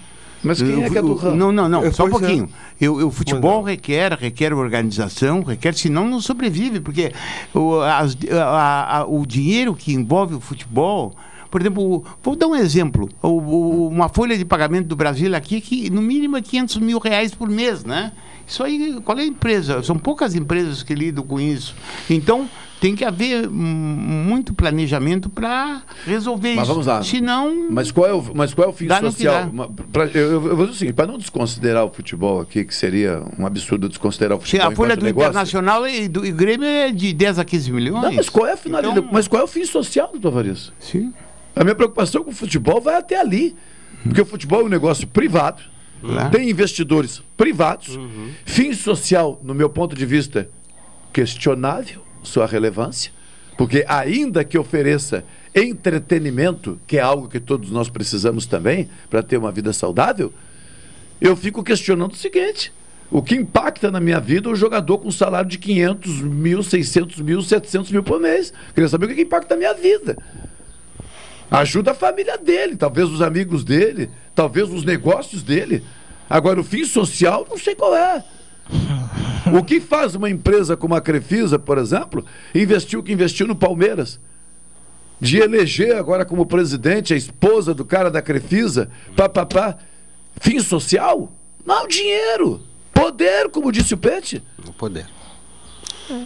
C: Mas quem é que é do ramo?
L: Não, não, não.
C: É,
L: só um
C: é.
L: pouquinho. Eu, eu- o futebol requer, requer organização, requer, senão não sobrevive, porque o, as- a- a- o dinheiro que envolve o futebol. Por exemplo, vou dar um exemplo. O- o- uma folha de pagamento do Brasil aqui, que no mínimo é 500 mil reais por mês, né? Isso aí, qual é a empresa? São poucas empresas que lidam com isso. Então, tem que haver hum, muito planejamento para resolver
C: Mas
L: isso.
C: vamos lá.
L: Senão,
C: Mas qual é o, mas qual é o fim social? pra- eu, eu vou dizer o seguinte, para não desconsiderar o futebol aqui, que seria um absurdo desconsiderar o futebol
L: a folha do
C: negócio.
L: Internacional e do e Grêmio é de 10 a 15 milhões.
C: Não, mas qual é a finalidade?
L: Então-
C: Mas qual é o fim social, doutor Varisto?
L: Sim.
C: A minha preocupação com o futebol vai até ali. Porque o futebol é um negócio privado,
L: Claro.
C: tem investidores privados, fim social, no meu ponto de vista, questionável sua relevância, porque ainda que ofereça entretenimento, que é algo que todos nós precisamos também para ter uma vida saudável, eu fico questionando o seguinte: o que impacta na minha vida o jogador com salário de 500 mil, 600 mil, 700 mil por mês? Queria saber o que impacta na minha vida. Ajuda a família dele, talvez os amigos dele, talvez os negócios dele. Agora, o fim social, não sei qual é. O que faz uma empresa como a Crefisa, por exemplo, investir o que investiu no Palmeiras? De eleger agora como presidente a esposa do cara da Crefisa, papapá. Fim social? Não, dinheiro. Poder, como disse o Pete.
R: O poder.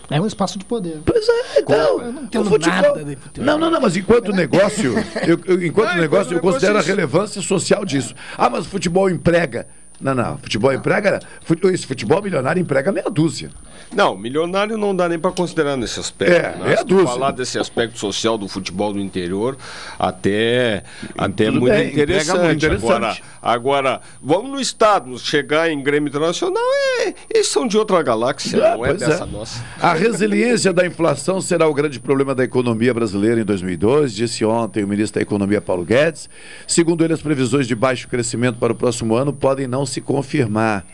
Q: É um espaço de poder.
C: Pois é, então.
Q: Eu não entendo
C: futebol-
Q: nada de futebol.
C: Não, não, não, mas enquanto negócio, eu, eu- enquanto
R: Ah,
C: negócio,
R: enquanto
C: eu considero a relevância social disso. Ah, mas o futebol emprega. Não, não, futebol emprega. fut- Esse futebol milionário emprega meia dúzia.
R: Não, milionário não dá nem para considerar nesse aspecto.
C: É,
R: né?
C: é
R: tu
C: dúzia.
R: falar desse aspecto social do futebol do interior, até, até
C: Tudo
R: muito
C: bem, emprega
R: interessante.
C: muito interessante.
R: Agora, agora, vamos no estado, chegar em Grêmio Internacional, é, eles são de outra galáxia,
C: É,
R: não é
C: pois
R: dessa
C: é.
R: nossa.
C: A resiliência da inflação será o grande problema da economia brasileira em 2002, disse ontem o ministro da Economia Paulo Guedes. Segundo ele, as previsões de baixo crescimento para o próximo ano podem não se confirmar.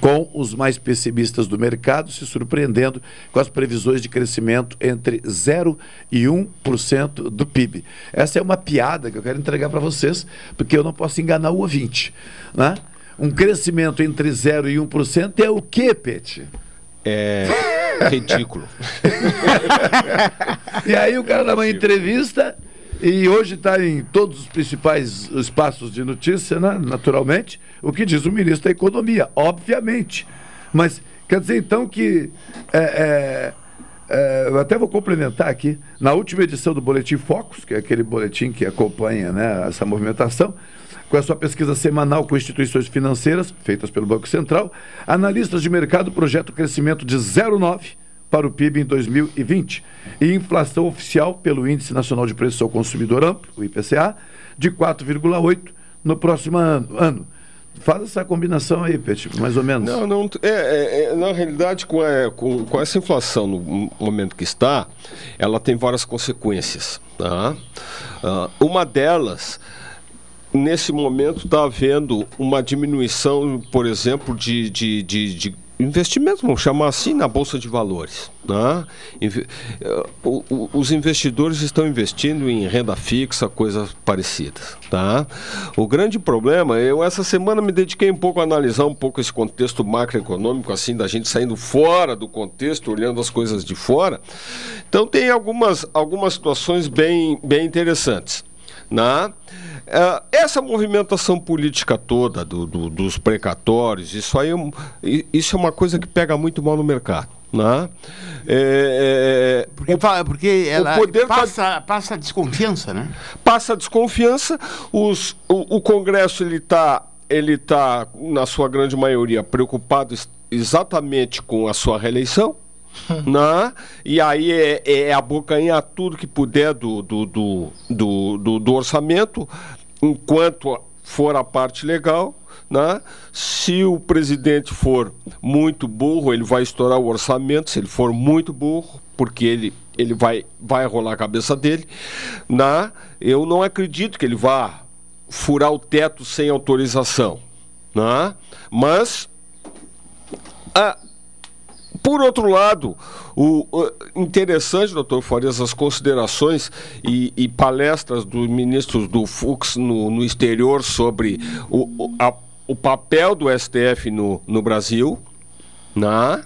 C: Com os mais pessimistas do mercado se surpreendendo com as previsões de crescimento entre 0 e 1% do PIB. Essa é uma piada que eu quero entregar para vocês, porque eu não posso enganar o ouvinte. Né? Um crescimento entre 0 e 1% é o quê, Pete?
R: É [LAUGHS] ridículo.
C: E aí o cara dá uma entrevista e hoje está em todos os principais espaços de notícia, né? naturalmente, o que diz o ministro da Economia, obviamente. Mas quer dizer então que. é, é, é, eu até vou complementar aqui. Na última edição do Boletim Focus, que é aquele boletim que acompanha né, essa movimentação, com a sua pesquisa semanal com instituições financeiras, feitas pelo Banco Central, analistas de mercado projetam crescimento de 0,9% para o PIB em 2020 e inflação oficial pelo Índice Nacional de Preços ao Consumidor Amplo, o IPCA, de 4,8% no próximo ano. ano. Faz essa combinação aí, Pet, mais ou menos.
R: Não, não. É, é, é, na realidade, com, é, com, com essa inflação no momento que está, ela tem várias consequências. Tá? Ah, uma delas, nesse momento, está havendo uma diminuição, por exemplo, de, de, de, de investimentos, vamos chamar assim, na Bolsa de Valores. Inve- eh, os investidores estão investindo em renda fixa, coisas parecidas. Tá? O grande problema, eu essa semana me dediquei um pouco a analisar um pouco esse contexto macroeconômico, assim, da gente saindo fora do contexto, olhando as coisas de fora. Então tem algumas, algumas situações bem, bem interessantes. Né? É, essa movimentação política toda do, do, dos precatórios, isso aí é isso é uma coisa que pega muito mal no mercado. Né? É, é,
L: Porque, porque ela
R: poder tá-
L: passa, passa desconfiança, né?
R: passa a desconfiança. Os, o, o Congresso ele está, ele tá, na sua grande maioria, preocupado exatamente com a sua reeleição. Né? E aí é, é abocanhar tudo que puder do, do, do, do, do- do orçamento, enquanto for a parte legal. Né? Se o presidente for muito burro, ele vai estourar o orçamento. Se ele for muito burro, porque ele, ele vai, vai rolar a cabeça dele. Né? Eu não acredito que ele vá furar o teto sem autorização. Né? Mas ah, por outro lado, o, o- interessante, doutor Farias, as considerações e, e palestras dos ministros do Fux no, no exterior sobre o, o, a- o papel do STF no, no Brasil. Né?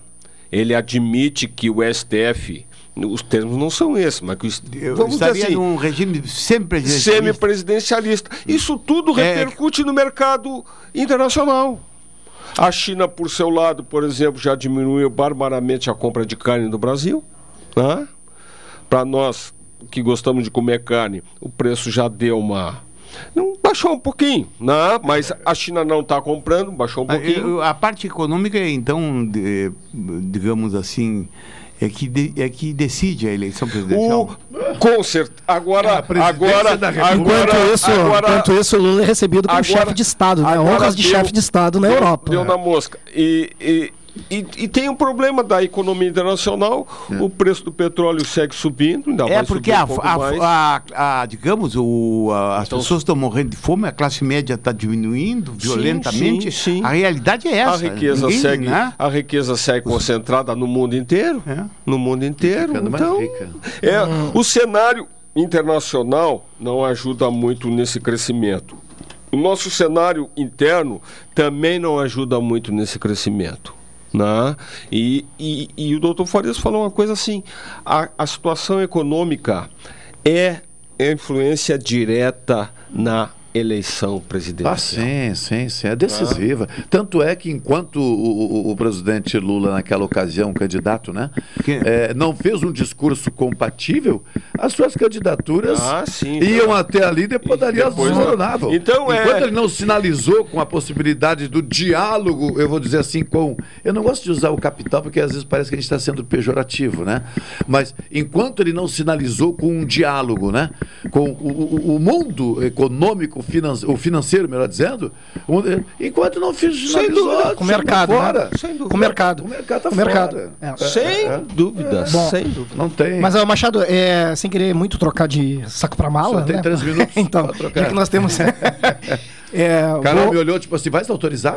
R: Ele admite que o STF, os termos não são esses, mas que o, vamos dizer
L: estaria
R: assim,
L: num regime semi-presidencialista.
R: semi-presidencialista. Isso tudo
L: É.
R: repercute no mercado internacional. A China, por seu lado, por exemplo, já diminuiu barbaramente a compra de carne no Brasil. Né? Para nós que gostamos de comer carne, o preço já deu uma. Não, baixou um pouquinho, né? mas a China não está comprando, baixou um
L: A,
R: pouquinho.
L: a parte econômica, então, de- digamos assim, é que, de- é que decide a eleição presidencial.
R: Com certeza. Agora,
L: presidência
R: agora, agora,
Q: Enquanto isso,
R: agora,
Q: enquanto isso, o Lula é recebido como
R: agora-
Q: chefe de Estado, né? Honras de chefe de Estado na
R: deu-
Q: Europa.
R: Deu na mosca. E, e, e, e tem um problema da economia internacional. O preço do petróleo segue subindo, ainda
L: É porque a,
R: um pouco
L: a-
R: mais.
L: a- a- digamos, o, a- as
R: Então,
L: pessoas estão morrendo de fome, a classe média está diminuindo violentamente.
R: sim, sim.
L: A realidade é essa.
R: a riqueza
L: Ninguém,
R: segue,
L: né?
R: a riqueza segue concentrada no mundo inteiro, no mundo inteiro.
C: Ficando mais
R: então,
C: rica.
R: é, o cenário internacional não ajuda muito nesse crescimento. O nosso cenário interno também não ajuda muito nesse crescimento. Né? E, e, e o doutor Farias falou uma coisa assim: a, a situação econômica é influência direta na eleição presidencial.
C: Ah, sim, sim, sim. É decisiva. Tanto é que enquanto o, o- o presidente Lula, naquela ocasião, candidato, né? eh, não fez um discurso compatível, as suas candidaturas
R: Ah, sim,
C: iam
R: então.
C: até ali e depois dali elas desmoronavam.
R: Então, é-
C: enquanto ele não sinalizou com a possibilidade do diálogo, eu vou dizer assim, com. Eu não gosto de usar o capital porque às vezes parece que a gente está sendo pejorativo, né? Mas enquanto ele não sinalizou com um diálogo, né? Com o, o- o mundo econômico, finan o financeiro, melhor dizendo, enquanto não fiz.
Q: Com o mercado, né? Sem dúvida. Com o mercado.
C: O mercado tá
Q: o mercado.
C: fora.
Q: É.
R: Sem dúvida,
Q: Bom,
R: sem dúvida.
C: Não tem.
Q: Mas, ó, Machado, é, sem querer muito trocar de saco pra mala.
C: Só tem
Q: né?
C: três minutos [LAUGHS]
Q: então, já que nós temos. [LAUGHS] [LAUGHS] é,
C: O cara
Q: vou-
C: me olhou tipo assim, vai se autorizar?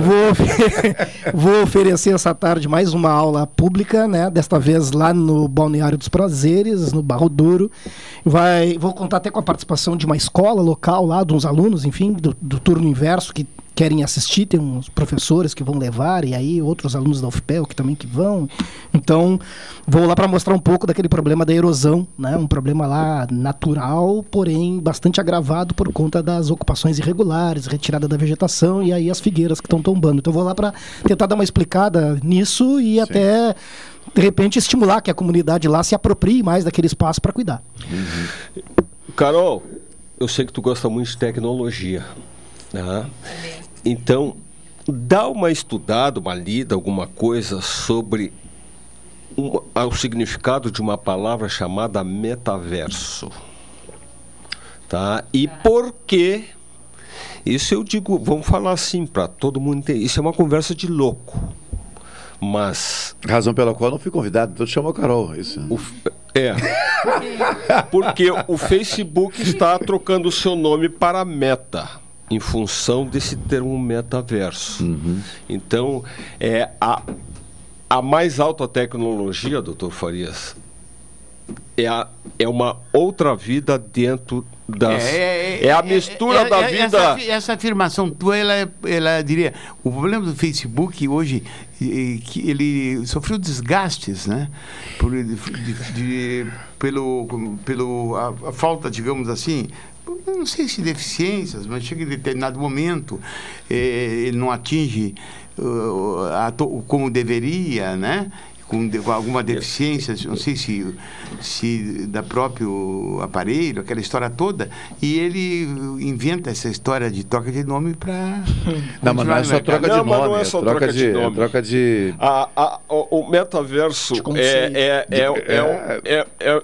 Q: Vou, ofe- [LAUGHS] vou oferecer essa tarde mais uma aula pública, né? Desta vez lá no Balneário dos Prazeres, no Barro Duro. Vai, vou contar até com a participação de uma escola local lá, de uns alunos, enfim, do, do turno inverso que querem assistir, tem uns professores que vão levar e aí outros alunos da UFPEL que também que vão. Então, vou lá para mostrar um pouco daquele problema da erosão, né? Um problema lá natural, porém bastante agravado por conta das ocupações irregulares, retirada da vegetação e aí as figueiras que estão tombando. Então, vou lá para tentar dar uma explicada nisso e até de repente estimular que a comunidade lá se aproprie mais daquele espaço para cuidar.
R: Carol, eu sei que tu gosta muito de tecnologia. Né? Então, dá uma estudada, uma lida, alguma coisa sobre um- ah, o significado de uma palavra chamada metaverso. Tá? E por que isso eu digo, vamos falar assim para todo mundo entender. Isso é uma conversa de louco. Mas
C: Razão pela qual eu não fui convidado, então chamou a Carol. Isso.
R: é. Porque o Facebook está trocando o seu nome para Meta, em função desse termo metaverso. Então, é a, a mais alta tecnologia, doutor Farias, é, a, é uma outra vida dentro das. É, a mistura
L: é-
R: da
L: é-
R: vida.
L: Essa, essa afirmação tua, ela, é- ela diria. O problema do Facebook hoje que ele sofreu desgastes, né? Por, de, de- de- pelo, pelo a, a falta, digamos assim, eu não sei se deficiências, mas chega em determinado momento, eh, ele não atinge uh, a to- como deveria, né? Com, de- com alguma deficiência, não sei se, se da próprio aparelho, aquela história toda, e ele inventa essa história de troca de nome para. [LAUGHS]
C: Não, mas não é só troca de
R: Não,
C: nome,
R: não é
C: é
R: só
C: troca
R: troca de
C: de,
R: nome.
C: troca de
R: A- a- o, metaverso
C: conceito.
R: é, é, é,
C: De-
R: é, um- é, é,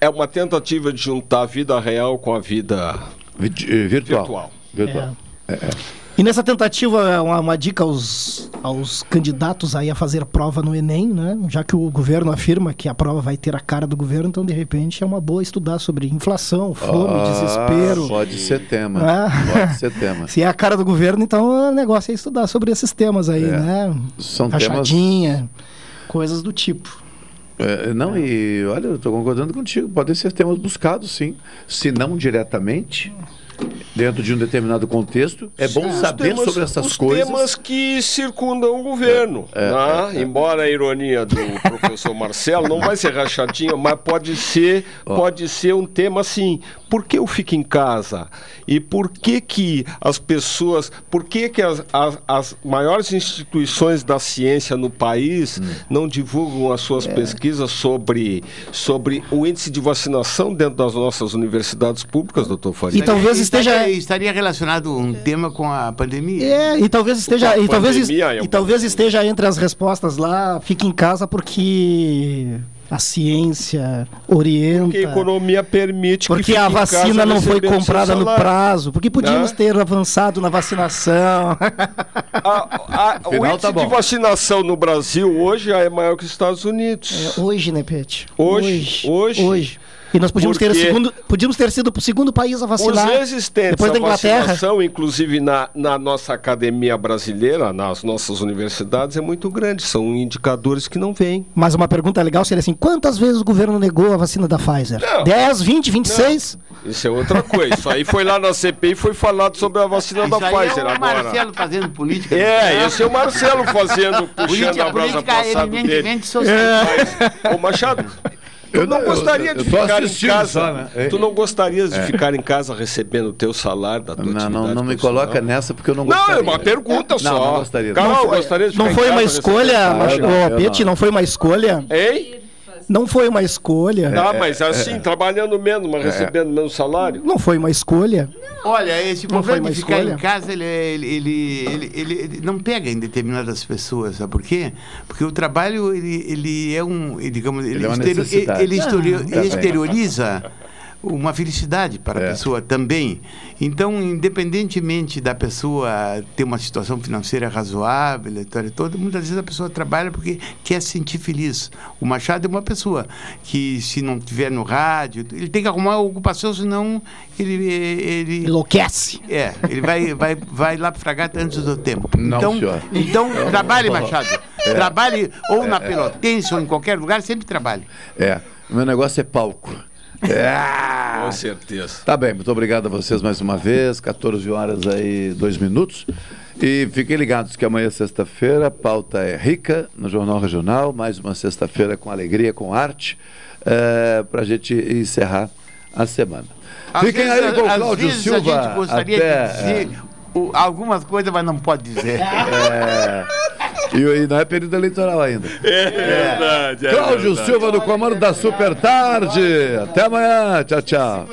R: é uma tentativa de juntar a vida real com a vida
C: virtual.
R: virtual.
Q: E nessa tentativa, uma, uma dica aos, aos candidatos aí a fazer prova no Enem, né? Já que o governo afirma que a prova vai ter a cara do governo, então de repente é uma boa estudar sobre inflação, fome,
C: Ah,
Q: desespero.
C: Pode ser tema.
Q: Ah.
C: Pode ser tema. [LAUGHS]
Q: Se é a cara do governo, então o negócio é estudar sobre esses temas aí,
C: É.
Q: né?
C: São temas-
Q: coisas do tipo.
C: É, não, e olha, eu estou concordando contigo. Podem ser temas buscados, sim. Se não diretamente, dentro de um determinado contexto, é bom
R: Os
C: saber
R: temas-
C: sobre essas
R: os
C: coisas.
R: temas que circundam o governo.
C: É,
R: né?
C: é, é.
R: Embora a ironia do professor Marcelo não vai ser rachadinha, mas pode ser, pode ser um tema assim. Por que eu fico em casa? E por que que as pessoas, por que que as, as, as maiores instituições da ciência no país
C: Hum.
R: não divulgam as
C: É.
R: suas pesquisas sobre, sobre o índice de vacinação dentro das nossas universidades públicas, doutor Faria?
L: estaria, estaria relacionado um tema com a pandemia.
Q: É, e talvez esteja, e talvez,
R: é um
Q: e talvez esteja entre as respostas lá, fique em casa porque a ciência orienta.
R: Porque a economia permite que
Q: Porque a vacina não foi comprada no prazo. Porque podíamos
R: Né?
Q: ter avançado na vacinação. [LAUGHS]
R: A- o
Q: Final
R: índice
Q: tá
R: de vacinação no Brasil hoje já é maior que os Estados Unidos.
Q: É, hoje, né, Pet?
R: Hoje, hoje.
Q: Hoje. E nós podíamos ter, segundo, podíamos ter sido o segundo país a vacinar.
R: Os resistentes
Q: depois da Inglaterra.
R: vacinação, inclusive na, na nossa academia brasileira, nas nossas universidades, é muito grande. São indicadores que não vêm.
Q: Mas uma pergunta legal seria assim: quantas vezes o governo negou a vacina da Pfizer?
R: Não.
Q: 10, 20, 26?
R: Isso é outra coisa. Isso aí foi lá na CPI e foi falado sobre a vacina da
L: Isso aí
R: Pfizer
L: é o
R: agora.
L: Marcelo fazendo política.
R: É, esse é o Marcelo fazendo, puxando
L: Política-
R: a brasa
L: política
R: passada dele.
L: social.
R: Ô Machado, tu não,
C: não-
R: gostaria
C: eu-
R: de
C: eu
R: ficar em casa?
C: né?
R: Tu não gostarias de ficar em casa recebendo o teu salário da tua
C: Não,
R: atividade
C: não, não me coloca nessa porque eu não
R: Não,
C: gostaria.
R: é uma pergunta só.
C: Não, não gostaria.
R: Carol,
C: Não foi-
R: gostaria de
Q: Não foi
R: em
Q: uma escolha, Peti, não foi uma escolha?
R: Hein?
Q: Não foi uma escolha.
R: Ah, mas assim, trabalhando menos, mas recebendo menos salário?
Q: Não foi uma escolha.
L: Olha, esse problema de ficar
Q: escolha?
L: em casa, ele, é- ele, ele, ele, ele- ele não pega em determinadas pessoas, sabe por quê? Porque o trabalho, ele, ele é um, ele, digamos, ele,
C: Ele é uma
L: exterior-
C: necessidade.
L: ele exterior-
C: Ah, também.
L: exterioriza uma felicidade para
C: É.
L: a pessoa também. Então, independentemente da pessoa ter uma situação financeira razoável, a história toda, muitas vezes a pessoa trabalha porque quer se sentir feliz. O Machado é uma pessoa que, se não tiver no rádio, ele tem que arrumar uma ocupação, senão ele... ele
Q: Enlouquece.
L: É, ele vai, vai, vai lá para fragata antes do tempo.
C: Não,
L: então,
C: senhor.
L: então trabalhe, Machado. [LAUGHS]
C: É.
L: Trabalhe ou na
C: É, é.
L: Pelotense ou em qualquer lugar, sempre trabalhe.
C: É, o meu negócio é palco. É.
R: Com certeza.
C: Tá bem, muito obrigado a vocês mais uma vez. 14 horas aí, dois minutos. E fiquem ligados que amanhã, sexta-feira, a pauta é rica no Jornal Regional. Mais uma sexta-feira com alegria, com arte, para a gente encerrar a semana.
L: Às
C: Fiquem
L: vezes,
C: aí com o Cláudio Silva.
L: A gente gostaria
C: até,
L: de dizer o- algumas coisas, mas não pode dizer.
C: É, [LAUGHS] e, e não é período eleitoral ainda.
R: É verdade. é
C: Cláudio
R: verdade.
C: Silva no comando da Super Tarde. Até amanhã. Tchau, tchau.